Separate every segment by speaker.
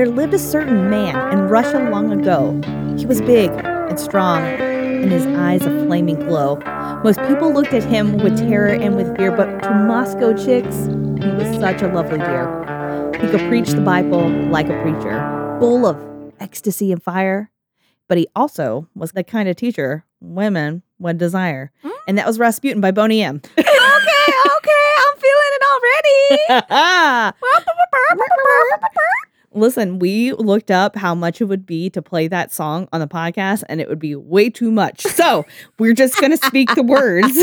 Speaker 1: There lived a certain man in Russia long ago. He was big and strong, and his eyes a flaming glow. Most people looked at him with terror and with fear, but to Moscow chicks, he was such a lovely dear. He could preach the Bible like a preacher, full of ecstasy and fire, but he also was the kind of teacher women would desire.
Speaker 2: Mm.
Speaker 1: And that was Rasputin by Boney M.
Speaker 2: okay, okay, I'm feeling it already.
Speaker 1: Listen, we looked up how much it would be to play that song on the podcast, and it would be way too much. So we're just going to speak the words.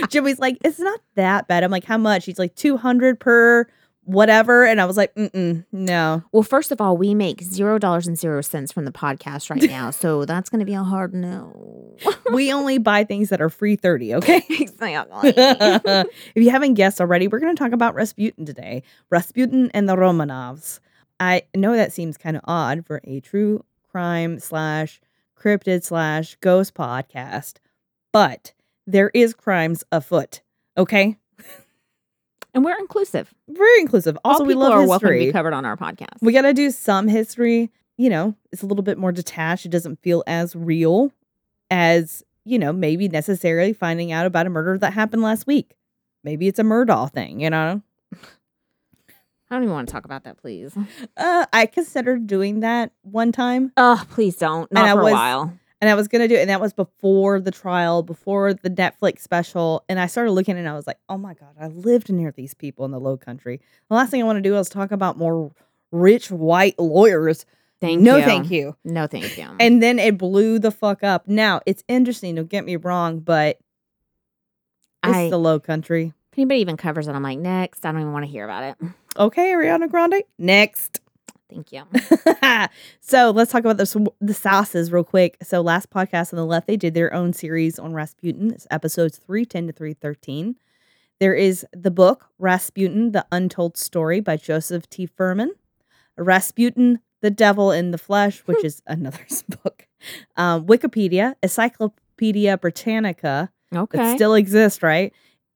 Speaker 1: Jimmy's like, it's not that bad. I'm like, how much? He's like, 200 per whatever. And I was like, mm no.
Speaker 2: well, first of all, we make zero dollars and zero cents from the podcast right now, so that's going to be a hard no.
Speaker 1: We only buy things that are free 30, okay?
Speaker 2: exactly.
Speaker 1: if you haven't guessed already, we're going to talk about Rasputin today. Rasputin and the Romanovs. I know that seems kind of odd for a true crime slash cryptid slash ghost podcast, but there is crimes afoot. Okay,
Speaker 2: and we're inclusive.
Speaker 1: very inclusive. Also,
Speaker 2: all
Speaker 1: we love
Speaker 2: are welcome to be covered on our podcast.
Speaker 1: We got to do some history. You know, it's a little bit more detached. It doesn't feel as real as, you know, maybe necessarily finding out about a murder that happened last week. Maybe it's a Murdaugh thing, you know?
Speaker 2: I don't even want to talk about that, please.
Speaker 1: Uh, I considered doing that one time,
Speaker 2: Oh, please don't. Not
Speaker 1: I
Speaker 2: for
Speaker 1: was-
Speaker 2: a while.
Speaker 1: And I was gonna do it, and that was before the trial, before the Netflix special. And I started looking, and I was like, "Oh my god, I lived near these people in the Low Country." The last thing I want to do is talk about more rich white lawyers.
Speaker 2: Thank
Speaker 1: no,
Speaker 2: you.
Speaker 1: thank you.
Speaker 2: No, thank you.
Speaker 1: And then it blew the fuck up. Now it's interesting. Don't get me wrong, but it's
Speaker 2: I,
Speaker 1: the Low Country.
Speaker 2: if anybody even covers it, I'm like, next. I don't even want to hear about it.
Speaker 1: Okay, Ariana Grande. Next.
Speaker 2: Thank you.
Speaker 1: so let's talk about this, the sauces real quick. So last podcast on the left, they did their own series on Rasputin. It's episodes 310 to 313. There is the book Rasputin, The Untold Story by Joseph T. Fuhrmann. Rasputin, The Devil in the Flesh, which is another book. Um, Wikipedia, Encyclopedia Britannica,
Speaker 2: Okay.
Speaker 1: that still exists, right?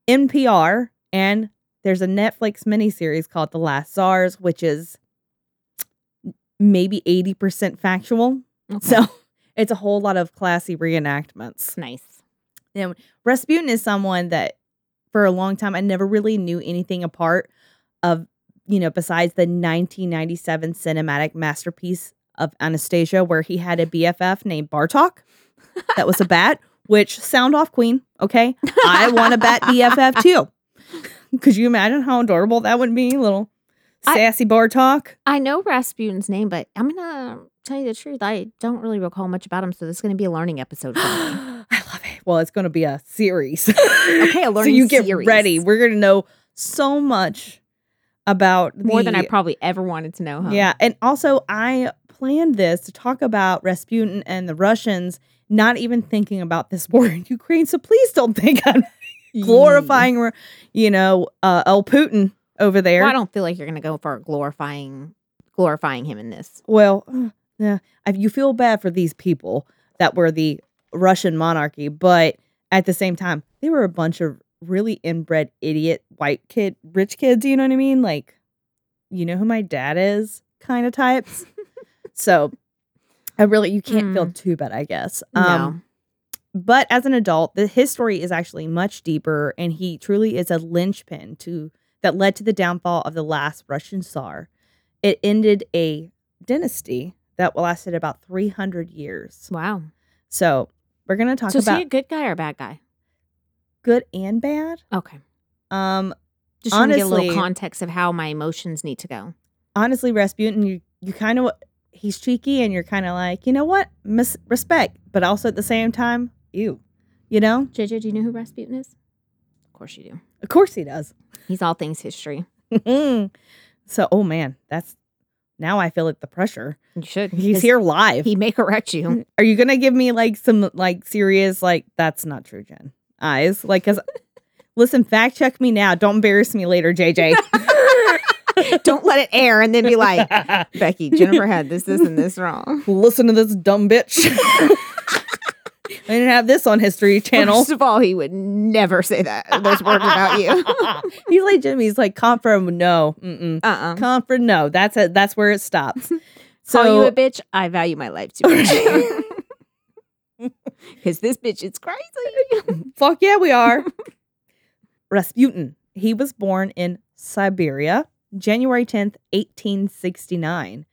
Speaker 1: NPR, and there's a Netflix miniseries called The Last Czars, which is maybe 80% factual.
Speaker 2: Okay.
Speaker 1: So it's a whole lot of classy reenactments.
Speaker 2: nice.
Speaker 1: And Rasputin is someone that for a long time I never really knew anything apart of, you know, besides the 1997 cinematic masterpiece of Anastasia, where he had a BFF named Bartok that was a bat, which sound off queen. Okay. I want a bat BFF too. Could you imagine how adorable that would be? Little
Speaker 2: I-
Speaker 1: sassy Bartok.
Speaker 2: I know Rasputin's name, but I'm gonna tell you the truth. I don't really recall much about him, so this is gonna be a learning episode for me.
Speaker 1: I love it. Well, it's to be a series.
Speaker 2: Okay, a learning.
Speaker 1: so you get
Speaker 2: series.
Speaker 1: ready. We're to know so much about
Speaker 2: More than I probably ever wanted to know. Huh?
Speaker 1: Yeah, and also I planned this to talk about Rasputin and the Russians, not even thinking about this war in Ukraine. So please don't think I'm glorifying, you know, uh, El Putin over there.
Speaker 2: Well, I don't feel like you're gonna go for glorifying glorifying him in this.
Speaker 1: Well, uh, yeah, I, you feel bad for these people that were the Russian monarchy, but at the same time, they were a bunch of really inbred idiot white kid, rich kids. You know what I mean? Like, you know who my dad is, kind of types. so, I really you can't feel too bad, I guess.
Speaker 2: No.
Speaker 1: Um, but as an adult, the his story is actually much deeper, and he truly is a linchpin to that led to the downfall of the last Russian Tsar. It ended a dynasty that lasted about 300 years.
Speaker 2: wow.
Speaker 1: So we're gonna talk
Speaker 2: So is
Speaker 1: about
Speaker 2: he a good guy or a bad guy?
Speaker 1: good and bad.
Speaker 2: Okay.
Speaker 1: Um,
Speaker 2: Just trying to get a little context of how my emotions need to go.
Speaker 1: honestly, Rasputin, you you kind of he's cheeky, and you're kind of like, you know what, Mis- respect, but also at the same time, you, you know,
Speaker 2: JJ, do you know who Rasputin is? Of course you do.
Speaker 1: of course he does.
Speaker 2: He's all things history. Mm-hmm.
Speaker 1: so, oh man, that's now I feel like the pressure.
Speaker 2: You should.
Speaker 1: He's here live.
Speaker 2: He may correct you.
Speaker 1: Are you gonna give me like some like serious like that's not true, Jen? Eyes like because listen, fact check me now. Don't embarrass me later, JJ.
Speaker 2: Don't let it air and then be like, Becky, Jennifer had this, this, and this wrong.
Speaker 1: listen to this dumb bitch. I didn't have this on History Channel.
Speaker 2: First of all, he would never say that those words about you.
Speaker 1: He's like Jimmy. He's like confirm no. Mm-mm.
Speaker 2: Uh-uh.
Speaker 1: Confirm no. That's it. That's where it stops.
Speaker 2: Call you a bitch. I value my life too much. Because this bitch is crazy.
Speaker 1: fuck yeah, we are. Rasputin. He was born in Siberia, January 10th, 1869.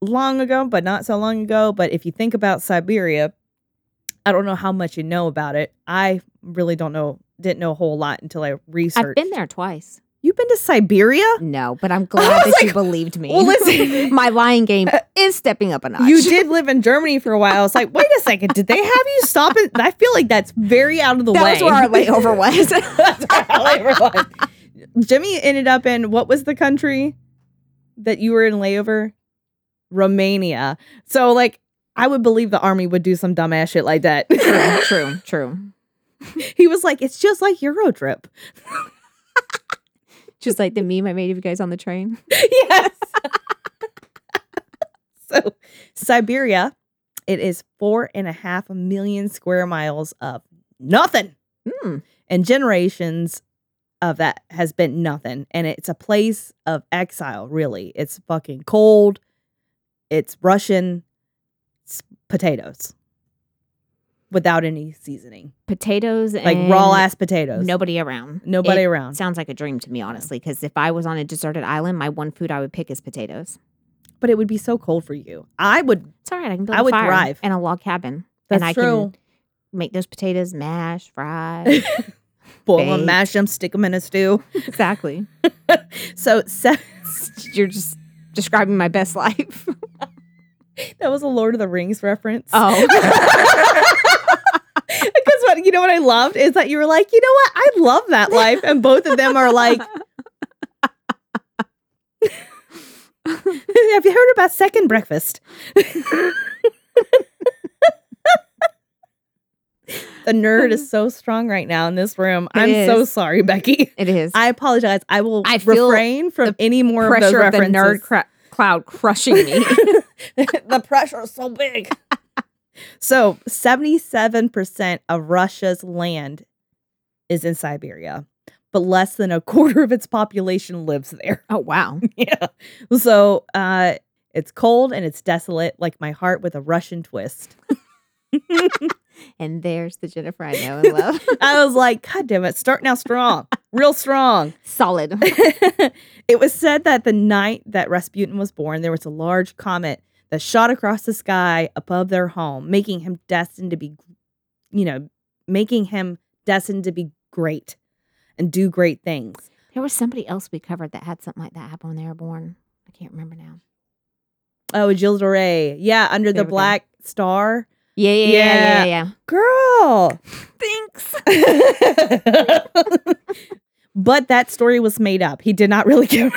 Speaker 1: Long ago, but not so long ago. But if you think about Siberia, I don't know how much you know about it. I really don't know, didn't know a whole lot until I researched.
Speaker 2: I've been there twice.
Speaker 1: You've been to Siberia?
Speaker 2: No, but I'm glad that you believed me.
Speaker 1: well, listen.
Speaker 2: my lying game uh, is stepping up a notch.
Speaker 1: You did live in Germany for a while. I was like, wait a second, did they have you stop it? I feel like that's very out of the
Speaker 2: That
Speaker 1: way.
Speaker 2: was where our layover was.
Speaker 1: That's where our layover was. Jimmy ended up in what was the country that you were in layover? Romania. So like I would believe the army would do some dumbass shit like that.
Speaker 2: true, true, true.
Speaker 1: he was like, it's just like Euro trip.
Speaker 2: Just like the meme I made of you guys on the train.
Speaker 1: yes. so Siberia, it is four and a half million square miles of nothing.
Speaker 2: Hmm.
Speaker 1: and generations of that has been nothing and it's a place of exile really it's fucking cold it's russian potatoes without any seasoning
Speaker 2: Potatoes
Speaker 1: like
Speaker 2: and
Speaker 1: raw ass potatoes
Speaker 2: Nobody around.
Speaker 1: nobody
Speaker 2: It
Speaker 1: around
Speaker 2: Sounds like a dream to me, honestly. Because if I was on a deserted island, my one food I would pick is potatoes.
Speaker 1: but it would be so cold for you i would
Speaker 2: It's all right. I can build
Speaker 1: I
Speaker 2: a
Speaker 1: would
Speaker 2: fire
Speaker 1: thrive.
Speaker 2: and a log cabin,
Speaker 1: that's
Speaker 2: and I
Speaker 1: true
Speaker 2: can make those potatoes mash, fry.
Speaker 1: boil them mash them stick them in a stew
Speaker 2: exactly.
Speaker 1: so se-
Speaker 2: You're just describing my best life.
Speaker 1: that was a lord of the rings reference
Speaker 2: Oh,
Speaker 1: because what you know what I loved is that you were like, you know what, I love that life, and both of them are like, have you heard about second breakfast? the nerd is so strong right now in this room.
Speaker 2: It
Speaker 1: I'm so sorry, Becky.
Speaker 2: it is.
Speaker 1: I apologize. I will
Speaker 2: I
Speaker 1: refrain from any more of those
Speaker 2: pressure of the nerd cra- cloud crushing me.
Speaker 1: the pressure is so big. so, 77% of Russia's land is in Siberia, but less than a quarter of its population lives there.
Speaker 2: oh wow.
Speaker 1: yeah. So, uh, it's cold and it's desolate, like my heart with a Russian twist.
Speaker 2: And there's the Jennifer I know and love.
Speaker 1: I was like, God damn it, starting out strong, real strong.
Speaker 2: Solid.
Speaker 1: it was said that the night that Rasputin was born, there was a large comet that shot across the sky above their home, making him destined to be, you know, making him destined to be great and do great things.
Speaker 2: There was somebody else we covered that had something like that happen when they were born. I can't remember now.
Speaker 1: Oh, Gilles de Rais. Yeah, under
Speaker 2: There
Speaker 1: the
Speaker 2: we go.
Speaker 1: black star.
Speaker 2: Yeah, yeah, yeah,
Speaker 1: Yeah.
Speaker 2: yeah, yeah.
Speaker 1: Girl.
Speaker 2: Thanks.
Speaker 1: but that story was made up. He did not really get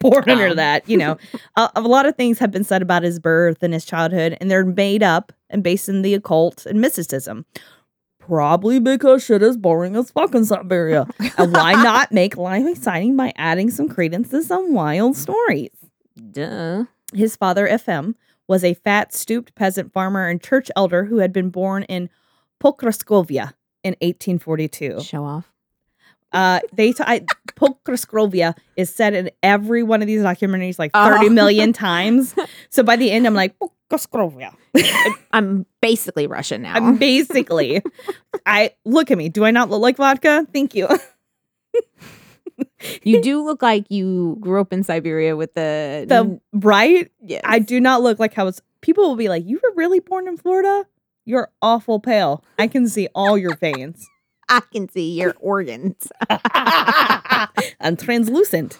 Speaker 1: born under
Speaker 2: Oh.
Speaker 1: that. You know, a, a lot of things have been said about his birth and his childhood, and they're made up and based in the occult and mysticism. Probably because shit is boring as fuck fucking Siberia. and why not make life exciting by adding some credence to some wild stories?
Speaker 2: Duh.
Speaker 1: His father, Efim, was a fat, stooped peasant farmer and church elder who had been born in Pokraskovia in 1842.
Speaker 2: Show off.
Speaker 1: Uh, they t- I, Pokraskovia is said in every one of these documentaries like
Speaker 2: Oh.
Speaker 1: 30 million times. So by the end, I'm like, Pokraskovia.
Speaker 2: I'm basically Russian now.
Speaker 1: I'm basically, I look at me. Do I not look like vodka? Thank you.
Speaker 2: you do look like you grew up in Siberia with the
Speaker 1: The right,
Speaker 2: yes.
Speaker 1: I do not look like was. People will be like, "You were really born in Florida? You're awful pale. I can see all your veins.
Speaker 2: I can see your organs.
Speaker 1: I'm translucent."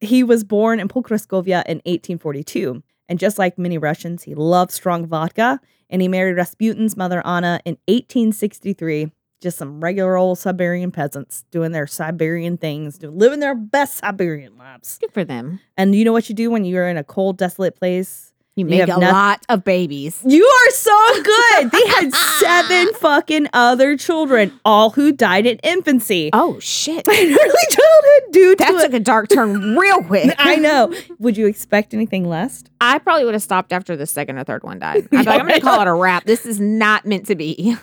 Speaker 1: he was born in Pokraskovia in 1842. And just like many Russians, he loved strong vodka. And he married Rasputin's mother, Anna, in 1863. Just some regular old Siberian peasants doing their Siberian things, doing, living their best Siberian lives.
Speaker 2: Good for them.
Speaker 1: And you know what you do when you're in a cold, desolate place
Speaker 2: You
Speaker 1: You
Speaker 2: make
Speaker 1: have
Speaker 2: a
Speaker 1: noth-
Speaker 2: lot of babies.
Speaker 1: You are so good. They had seven fucking other children, all who died in infancy.
Speaker 2: Oh shit.
Speaker 1: in early childhood dude. to
Speaker 2: That
Speaker 1: it.
Speaker 2: took a dark turn real quick.
Speaker 1: I know. Would you expect anything less?
Speaker 2: I probably would have stopped after the second or third one died. I'd be like, I'm gonna call it a wrap. This is not meant to be.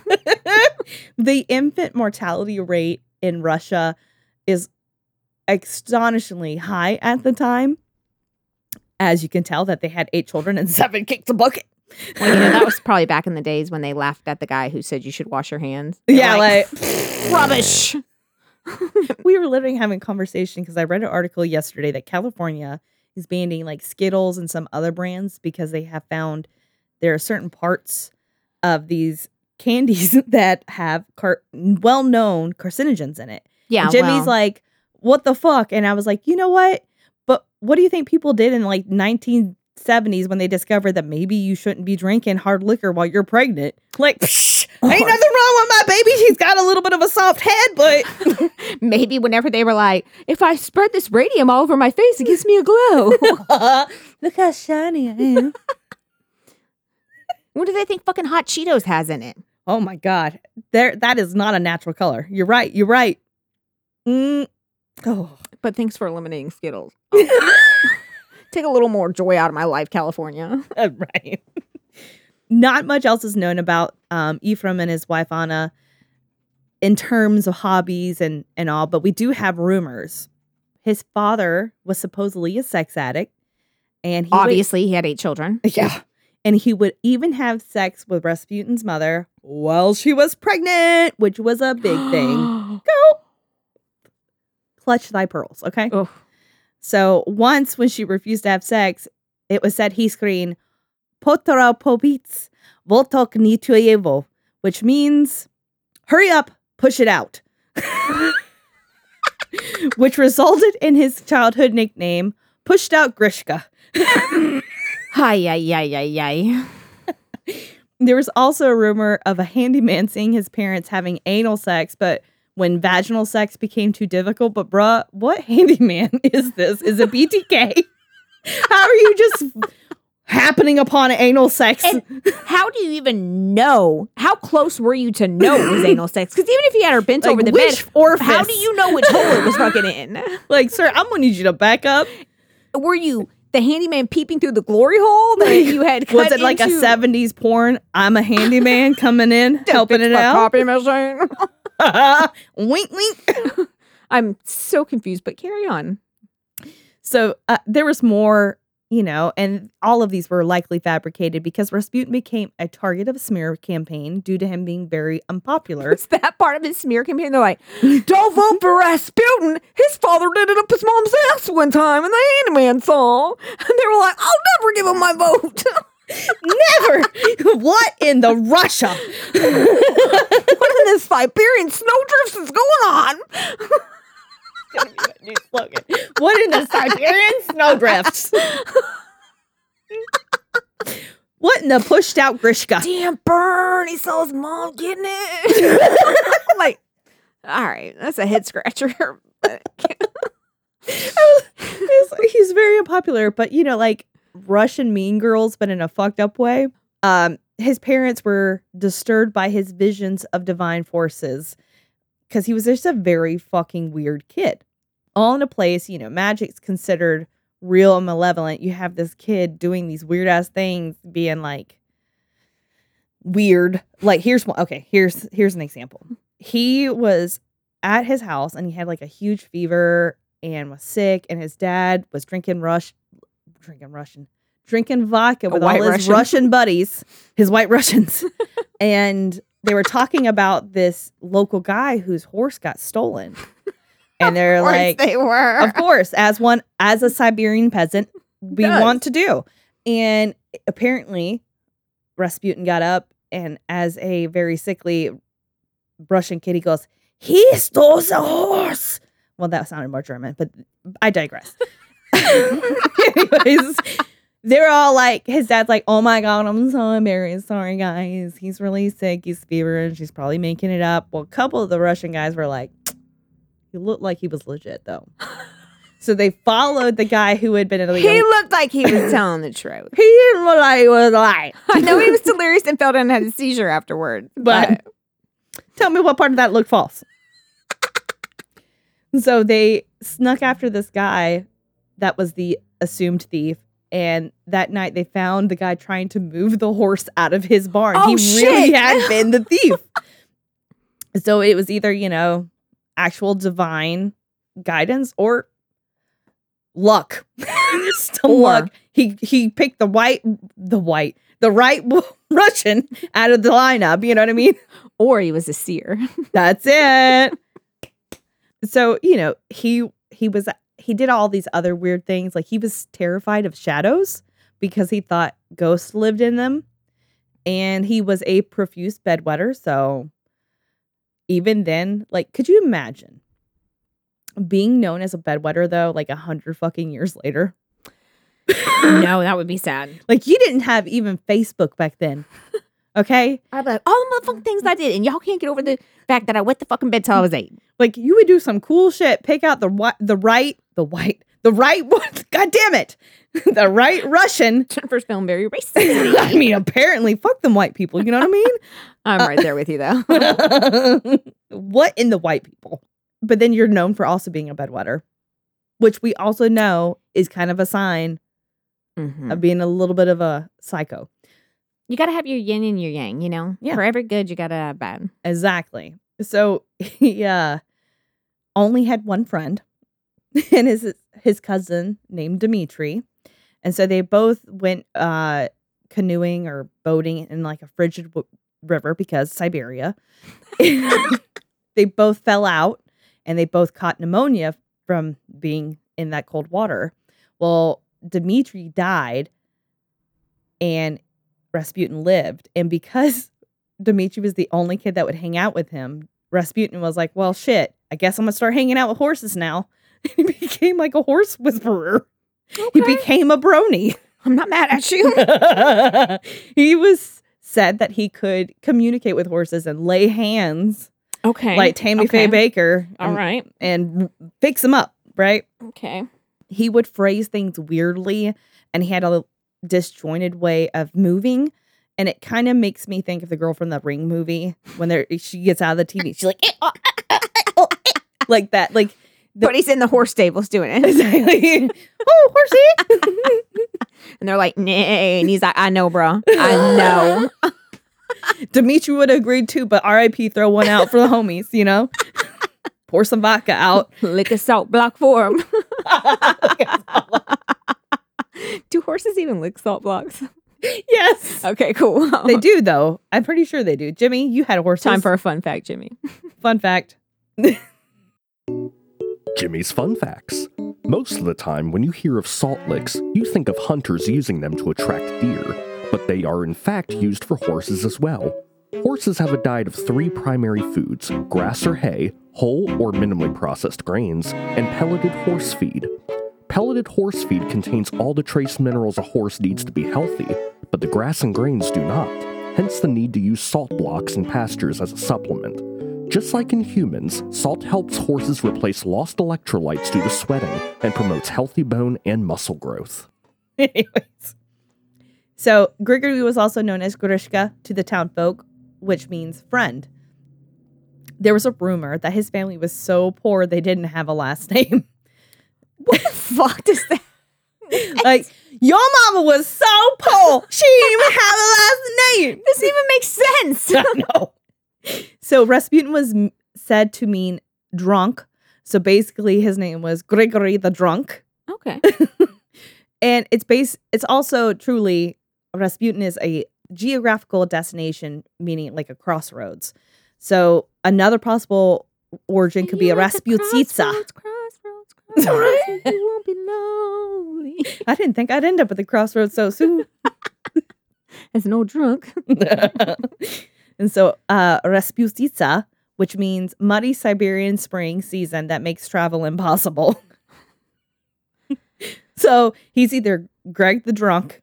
Speaker 1: the infant mortality rate in Russia is astonishingly high at the time. As you can tell, that they had eight children and seven kicked a bucket.
Speaker 2: Well, you know, that was probably back in the days when they laughed at the guy who said you should wash your hands. They were
Speaker 1: yeah, like,
Speaker 2: rubbish.
Speaker 1: we were literally having a conversation because I read an article yesterday that California is banning like Skittles and some other brands because they have found there are certain parts of these candies that have car- well-known carcinogens in it.
Speaker 2: Yeah,
Speaker 1: Jimmy's
Speaker 2: well,
Speaker 1: like, "What the fuck?" And I was like, "You know what? What do you think people did in like 1970s when they discovered that maybe you shouldn't be drinking hard liquor while you're pregnant? Like, psh, ain't nothing wrong with my baby. She's got a little bit of a soft head, but
Speaker 2: maybe whenever they were like, if I spread this radium all over my face, it gives me a glow.
Speaker 1: look how shiny I am."
Speaker 2: what do they think fucking hot Cheetos has in it?
Speaker 1: Oh my god, there that is not a natural color. You're right. You're right. Mm. Oh.
Speaker 2: But thanks for eliminating Skittles. Take a little more joy out of my life, California.
Speaker 1: Uh, right. Not much else is known about um, Ephraim and his wife Anna in terms of hobbies and and all, but we do have rumors. His father was supposedly a sex addict, and he would-
Speaker 2: Obviously, he had eight children.
Speaker 1: yeah, and he would even have sex with Rasputin's mother while she was pregnant, which was a big thing. Go, clutch thy pearls, okay?
Speaker 2: Ugh.
Speaker 1: So once when she refused to have sex, it was said he screamed, Potora pobic, voltok nitujevo, which means, hurry up, push it out. which resulted in his childhood nickname, Pushed Out Grishka.
Speaker 2: Hi, yi, yi, yi, yi.
Speaker 1: There was also a rumor of a handyman seeing his parents having anal sex, but when vaginal sex became too difficult. But bruh, what handyman is this? Is it BTK? How are you just happening upon anal sex?
Speaker 2: And how do you even know? How close were you to know it was anal sex? Because even if he had her bent
Speaker 1: Like,
Speaker 2: over the bed,
Speaker 1: orifice?
Speaker 2: how do you know which hole it was fucking in?
Speaker 1: Like, sir, I'm gonna need you to back up.
Speaker 2: Were you the handyman peeping through the glory hole that you had cut
Speaker 1: Was it like a 70s porn? I'm a handyman coming in, helping it out. Wink, wink.
Speaker 2: I'm so confused, but carry on.
Speaker 1: So uh, there was more, you know, and all of these were likely fabricated because Rasputin became a target of a smear campaign due to him being very unpopular.
Speaker 2: It's that part of his smear campaign. They're like, don't vote for Rasputin. His father did it up his mom's ass one time, and the handyman saw. And they were like, I'll never give him my vote.
Speaker 1: Never. what in the Russia?
Speaker 2: what in this Siberian snowdrifts is going on?
Speaker 1: Gonna be my new slogan. What in the Siberian snowdrifts? what in the pushed out Grishka?
Speaker 2: Damn, burn. He saw his mom getting it. like, all right, that's a head scratcher.
Speaker 1: he's, he's very unpopular, but you know, like Russian mean girls, but in a fucked up way. Um, his parents were disturbed by his visions of divine forces because he was just a very fucking weird kid. All in a place, you know, magic's considered real and malevolent. You have this kid doing these weird ass things, being like weird. Like here's one. Okay, here's here's an example. He was at his house and he had like a huge fever and was sick, and his dad was drinking rush, drinking Russian, drinking vodka with all his
Speaker 2: Russian.
Speaker 1: Russian buddies, his white Russians, and they were talking about this local guy whose horse got stolen, and they're like,
Speaker 2: they were.
Speaker 1: of course, as one as a Siberian peasant, we
Speaker 2: Does.
Speaker 1: want to do. And apparently, Rasputin got up and as a very sickly Russian kid, he goes, He stole the horse. Well, that sounded more German, but I digress. Anyways, they're all like, his dad's like, Oh my god, I'm so embarrassed. Sorry, guys. He's really sick. He's feverish. He's probably making it up. Well, a couple of the Russian guys were like, He looked like he was legit though. So they followed the guy who had been in the
Speaker 2: He looked like he was telling the truth.
Speaker 1: he didn't look like he was lying.
Speaker 2: I know he was delirious and fell down and had a seizure afterward.
Speaker 1: But- Tell me what part of that looked false. so they snuck after this guy that was the assumed thief. And that night they found the guy trying to move the horse out of his barn.
Speaker 2: Oh,
Speaker 1: he really had been the thief. so it was either, you know, actual divine guidance or luck.
Speaker 2: Or-
Speaker 1: luck. He he picked the white the white the right Russian out of the lineup. You know what I mean?
Speaker 2: or he was a seer.
Speaker 1: That's it. so, you know, he he was he did all these other weird things. Like he was terrified of shadows because he thought ghosts lived in them. And he was a profuse bedwetter, so even then, like could you imagine being known as a bedwetter though like a hundred fucking years later?
Speaker 2: no, that would be sad.
Speaker 1: Like you didn't have even Facebook back then. Okay?
Speaker 2: I'd be like, all the motherfucking things I did, and y'all can't get over the fact that I wet the fucking bed till I was eight.
Speaker 1: Like you would do some cool shit, pick out the the right, the white, the right one. God damn it, the right Russian.
Speaker 2: Jennifer's feeling very racist.
Speaker 1: I mean, apparently, fuck them white people. You know what I mean?
Speaker 2: I'm right there with you, though.
Speaker 1: What in the white people? But then you're known for also being a bedwetter, which we also know is kind of a sign
Speaker 2: Mhm.
Speaker 1: of being a little bit of a psycho.
Speaker 2: You got to have your yin and your yang, you know?
Speaker 1: Yeah.
Speaker 2: For every good, you got to have bad.
Speaker 1: Exactly. So he uh, only had one friend, and his his cousin named Dimitri, and so they both went uh, canoeing or boating in like a frigid w- river because Siberia. they both fell out, and they both caught pneumonia from being in that cold water. Well, Dimitri died, and Rasputin lived, and because Dimitri was the only kid that would hang out with him. Rasputin was like, "Well, shit. I guess I'm gonna start hanging out with horses now." he became like a horse whisperer. He became a brony.
Speaker 2: I'm not mad at you.
Speaker 1: he was said that he could communicate with horses and lay hands
Speaker 2: okay.
Speaker 1: like Tammy Faye. Bakker
Speaker 2: All
Speaker 1: and,
Speaker 2: right.
Speaker 1: and fix them up, right?
Speaker 2: Okay.
Speaker 1: He would phrase things weirdly and he had a disjointed way of moving. And it kind of makes me think of the girl from the Ring movie when there she gets out of the TV. She's like, "Eh, oh, eh, eh, oh, eh," like that. Like, The-
Speaker 2: but he's in the horse stables doing it.
Speaker 1: exactly. oh, horsey.
Speaker 2: And they're like, nay. And he's like, I know, bro. I know.
Speaker 1: Dimitri would have agreed too, but RIP, throw one out for the homies, you know? Pour some vodka out.
Speaker 2: Lick a salt block for him. Do horses even lick salt blocks?
Speaker 1: Yes.
Speaker 2: Okay, cool.
Speaker 1: They do, though. I'm pretty sure they do. Jimmy, you had a horse.
Speaker 2: Time for a fun fact, Jimmy.
Speaker 1: fun fact.
Speaker 3: Jimmy's Fun Facts. Most of the time, when you hear of salt licks, you think of hunters using them to attract deer, but they are in fact used for horses as well. Horses have a diet of three primary foods grass or hay, whole or minimally processed grains, and pelleted horse feed. Pelleted horse feed contains all the trace minerals a horse needs to be healthy, but the grass and grains do not, hence the need to use salt blocks in pastures as a supplement. Just like in humans, salt helps horses replace lost electrolytes due to sweating and promotes healthy bone and muscle growth.
Speaker 1: Anyways. So Grigory was also known as Grishka to the townfolk, which means friend. There was a rumor that his family was so poor they didn't have a last name.
Speaker 2: What the fuck does that?
Speaker 1: like, your mama was so poor, she didn't even have a last name.
Speaker 2: This even makes sense.
Speaker 1: I know. So Rasputin was m- said to mean drunk. So basically, his name was Grigory the Drunk.
Speaker 2: okay.
Speaker 1: and it's based it's also truly rasputin is a geographical destination meaning like a crossroads so another possible origin could be a rasputitsa
Speaker 2: You won't be lonely.
Speaker 1: i didn't think i'd end up at the crossroads so soon
Speaker 2: As an old drunk.
Speaker 1: and so uh which means muddy siberian spring season that makes travel impossible so he's either greg the drunk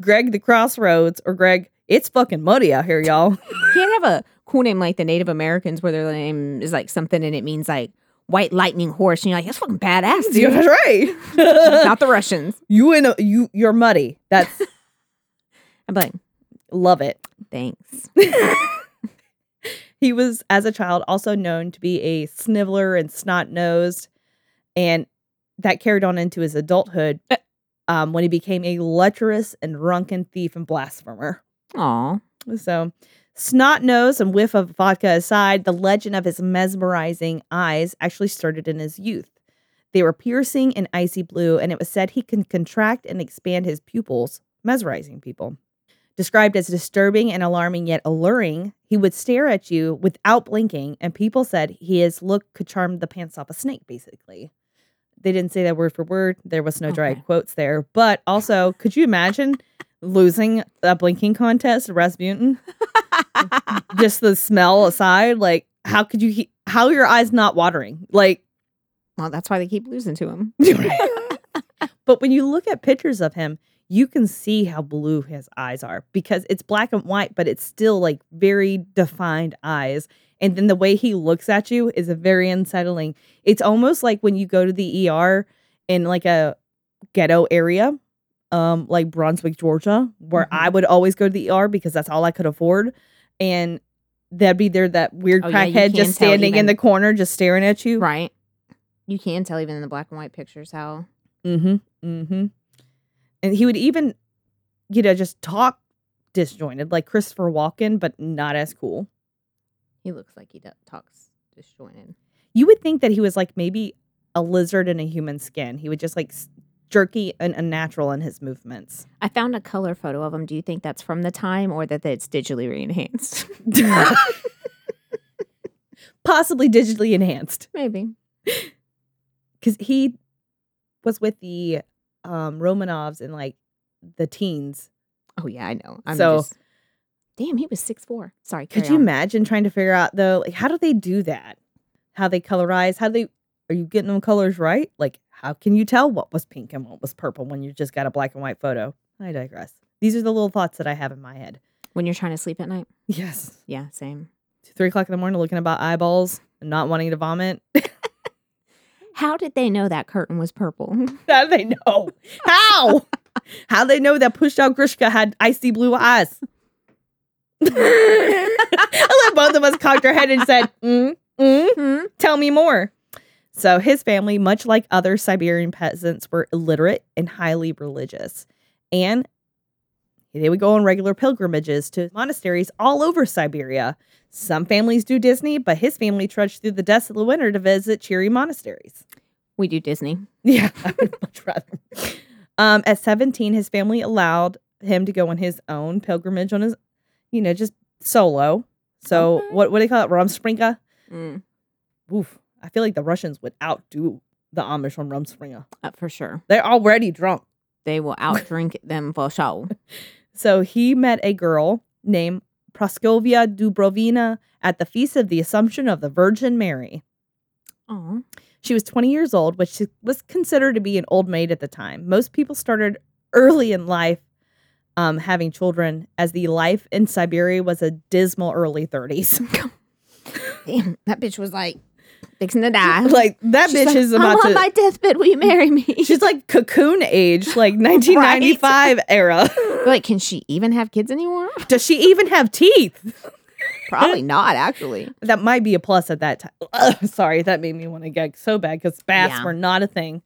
Speaker 1: greg the crossroads or greg it's fucking muddy out here y'all
Speaker 2: Can't have a cool name like the Native Americans where their name is like something and it means like white lightning horse, and you're like, that's fucking badass, dude.
Speaker 1: That's right.
Speaker 2: Not the Russians.
Speaker 1: you in a, you you're muddy. That's
Speaker 2: I'm like,
Speaker 1: love it.
Speaker 2: thanks.
Speaker 1: He was, as a child, also known to be a sniveler and snot nosed, and that carried on into his adulthood
Speaker 2: Uh.
Speaker 1: um, when he became a lecherous and drunken thief and blasphemer.
Speaker 2: Aw.
Speaker 1: So, snot nose and whiff of vodka aside, the legend of his mesmerizing eyes actually started in his youth. They were piercing and icy blue, and it was said he can contract and expand his pupils, mesmerizing people. Described as disturbing and alarming yet alluring, he would stare at you without blinking, and people said his look could charm the pants off a snake, basically. They didn't say that word for word. There was no dry
Speaker 2: Okay.
Speaker 1: quotes there. But also, could you imagine losing a blinking contest Rasputin? Just the smell aside, like, how could you, he- how are your eyes not watering? Like,
Speaker 2: well, that's why they keep losing to him.
Speaker 1: but when you look at pictures of him, you can see how blue his eyes are because it's black and white, but it's still like very defined eyes. And then the way he looks at you is a very unsettling. It's almost like when you go to the ER in like a ghetto area, um, like Brunswick, Georgia, where
Speaker 2: Mhm.
Speaker 1: I would always go to the ER because that's all I could afford. And that'd be there that weird
Speaker 2: Oh,
Speaker 1: crackhead
Speaker 2: can
Speaker 1: just standing in the corner, just staring at you.
Speaker 2: right. You can tell even in the black and white pictures how.
Speaker 1: Mm-hmm. Mm-hmm. And he would even, you know, just talk disjointed, like Christopher Walken, but not as cool.
Speaker 2: He looks like he do- talks disjointed.
Speaker 1: You would think that he was like maybe a lizard in a human skin. He would just like s- jerky and unnatural in his movements.
Speaker 2: I found a color photo of him. Do you think that's from the time or that it's digitally re-enhanced?
Speaker 1: Possibly digitally enhanced.
Speaker 2: Maybe.
Speaker 1: Because he was with the um Romanovs in like the teens.
Speaker 2: Oh yeah, I know. I'm
Speaker 1: So-
Speaker 2: just, damn, he was six four. Sorry.
Speaker 1: Could you
Speaker 2: on.
Speaker 1: imagine trying to figure out though, like how do they do that? How they colorize? How do they are you getting them colors right? Like how can you tell what was pink and what was purple when you just got a black and white photo? I digress. These are the little thoughts that I have in my head.
Speaker 2: when you're trying to sleep at night?
Speaker 1: Yes.
Speaker 2: Yeah, same.
Speaker 1: Three o'clock in the morning looking about eyeballs and not wanting to vomit.
Speaker 2: How did they know that curtain was purple?
Speaker 1: How do they know? How? How they know that pushed out Grishka had icy blue eyes? I let both of us cocked our head and said, mm, mm,
Speaker 2: Hmm?
Speaker 1: tell me more. So his family, much like other Siberian peasants, were illiterate and highly religious. And they would go on regular pilgrimages to monasteries all over Siberia. Some families do Disney, but his family trudged through the desolate winter to visit cheery monasteries.
Speaker 2: We do Disney.
Speaker 1: Yeah, I would much rather. Um, at 17, his family allowed him to go on his own pilgrimage on his, you know, just solo. So
Speaker 2: Okay.
Speaker 1: what what do they call it? Rumspringa?
Speaker 2: Mm,
Speaker 1: Oof. I feel like the Russians would outdo the Amish on Rumspringa.
Speaker 2: uh, for sure.
Speaker 1: They're already drunk.
Speaker 2: They will outdrink them for sure.
Speaker 1: So he met a girl named Praskovia Dubrovina at the feast of the Assumption of the Virgin Mary.
Speaker 2: Oh,
Speaker 1: She was 20 years old, which was considered to be an old maid at the time. Most people started early in life um, having children, as the life in Siberia was a dismal early 30s.
Speaker 2: damn! That bitch was like fixing to die.
Speaker 1: like, that
Speaker 2: She's
Speaker 1: bitch
Speaker 2: like,
Speaker 1: is about I'm
Speaker 2: on
Speaker 1: to.
Speaker 2: my deathbed. Will you marry me?
Speaker 1: She's like cocoon age, like 1995 era.
Speaker 2: like, can she even have kids anymore?
Speaker 1: Does she even have teeth?
Speaker 2: Probably not. Actually,
Speaker 1: That might be a plus at that time. Ugh, sorry, that made me want to gag so bad because baths
Speaker 2: Yeah.
Speaker 1: were not a thing.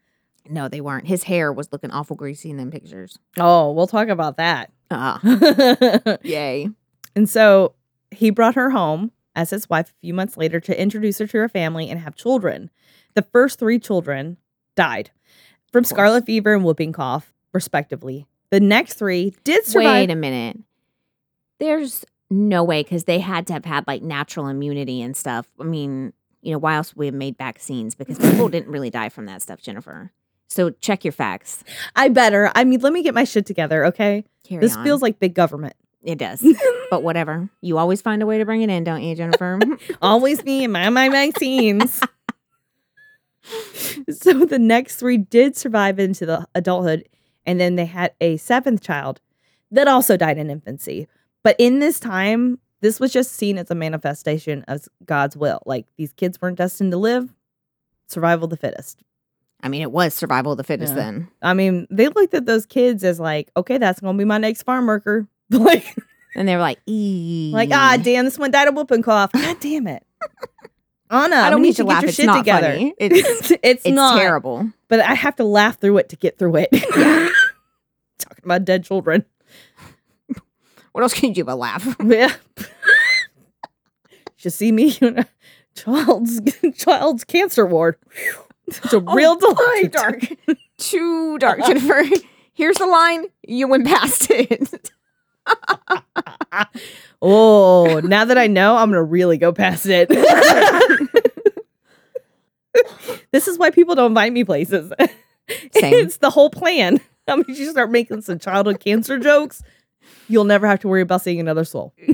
Speaker 2: no, they weren't. His hair was looking awful greasy in them pictures.
Speaker 1: Oh, we'll talk about that.
Speaker 2: Uh-uh.
Speaker 1: And
Speaker 2: yay!
Speaker 1: And so he brought her home as his wife a few months later to introduce her to her family and have children. The first three children died from scarlet fever and whooping cough, respectively. The next three did survive.
Speaker 2: Wait a minute. There's no way because they had to have had like natural immunity and stuff. I mean, you know, why else would we have made vaccines? Because people didn't really die from that stuff, Jennifer. So check your facts.
Speaker 1: I better. I mean, let me get my shit together, okay?
Speaker 2: Carry
Speaker 1: this
Speaker 2: on.
Speaker 1: feels like big government.
Speaker 2: It does, but whatever. You always find a way to bring it in, don't you, Jennifer?
Speaker 1: Always me and my, my vaccines. so the next three did survive into the adulthood, and then they had a seventh child that also died in infancy. But in this time, this was just seen as a manifestation of God's will. Like these kids weren't destined to live, survival of the fittest.
Speaker 2: I mean, it was survival of the fittest
Speaker 1: Yeah.
Speaker 2: then.
Speaker 1: I mean, they looked at those kids as like, okay, that's gonna be my next farm worker. like,
Speaker 2: And they were like, "Ee."
Speaker 1: like ah, damn, this one died of whooping cough. God damn it, Anna.
Speaker 2: I don't need to
Speaker 1: to
Speaker 2: laugh.
Speaker 1: get your
Speaker 2: It's
Speaker 1: shit
Speaker 2: not
Speaker 1: together.
Speaker 2: funny. It's-
Speaker 1: it's
Speaker 2: it's
Speaker 1: not
Speaker 2: terrible.
Speaker 1: but I have to laugh through it to get through it. Talking about dead children.
Speaker 2: What else can you do but laugh?
Speaker 1: Yeah. you see me in a child's child's cancer ward. It's a real delight.
Speaker 2: dark. Too dark, Jennifer. Here's the line. You went past it.
Speaker 1: Oh, now that I know, I'm gonna really go past it. this is why people don't invite me places. It's the whole plan. I mean, you start making some childhood cancer jokes, you'll never have to worry about seeing another soul.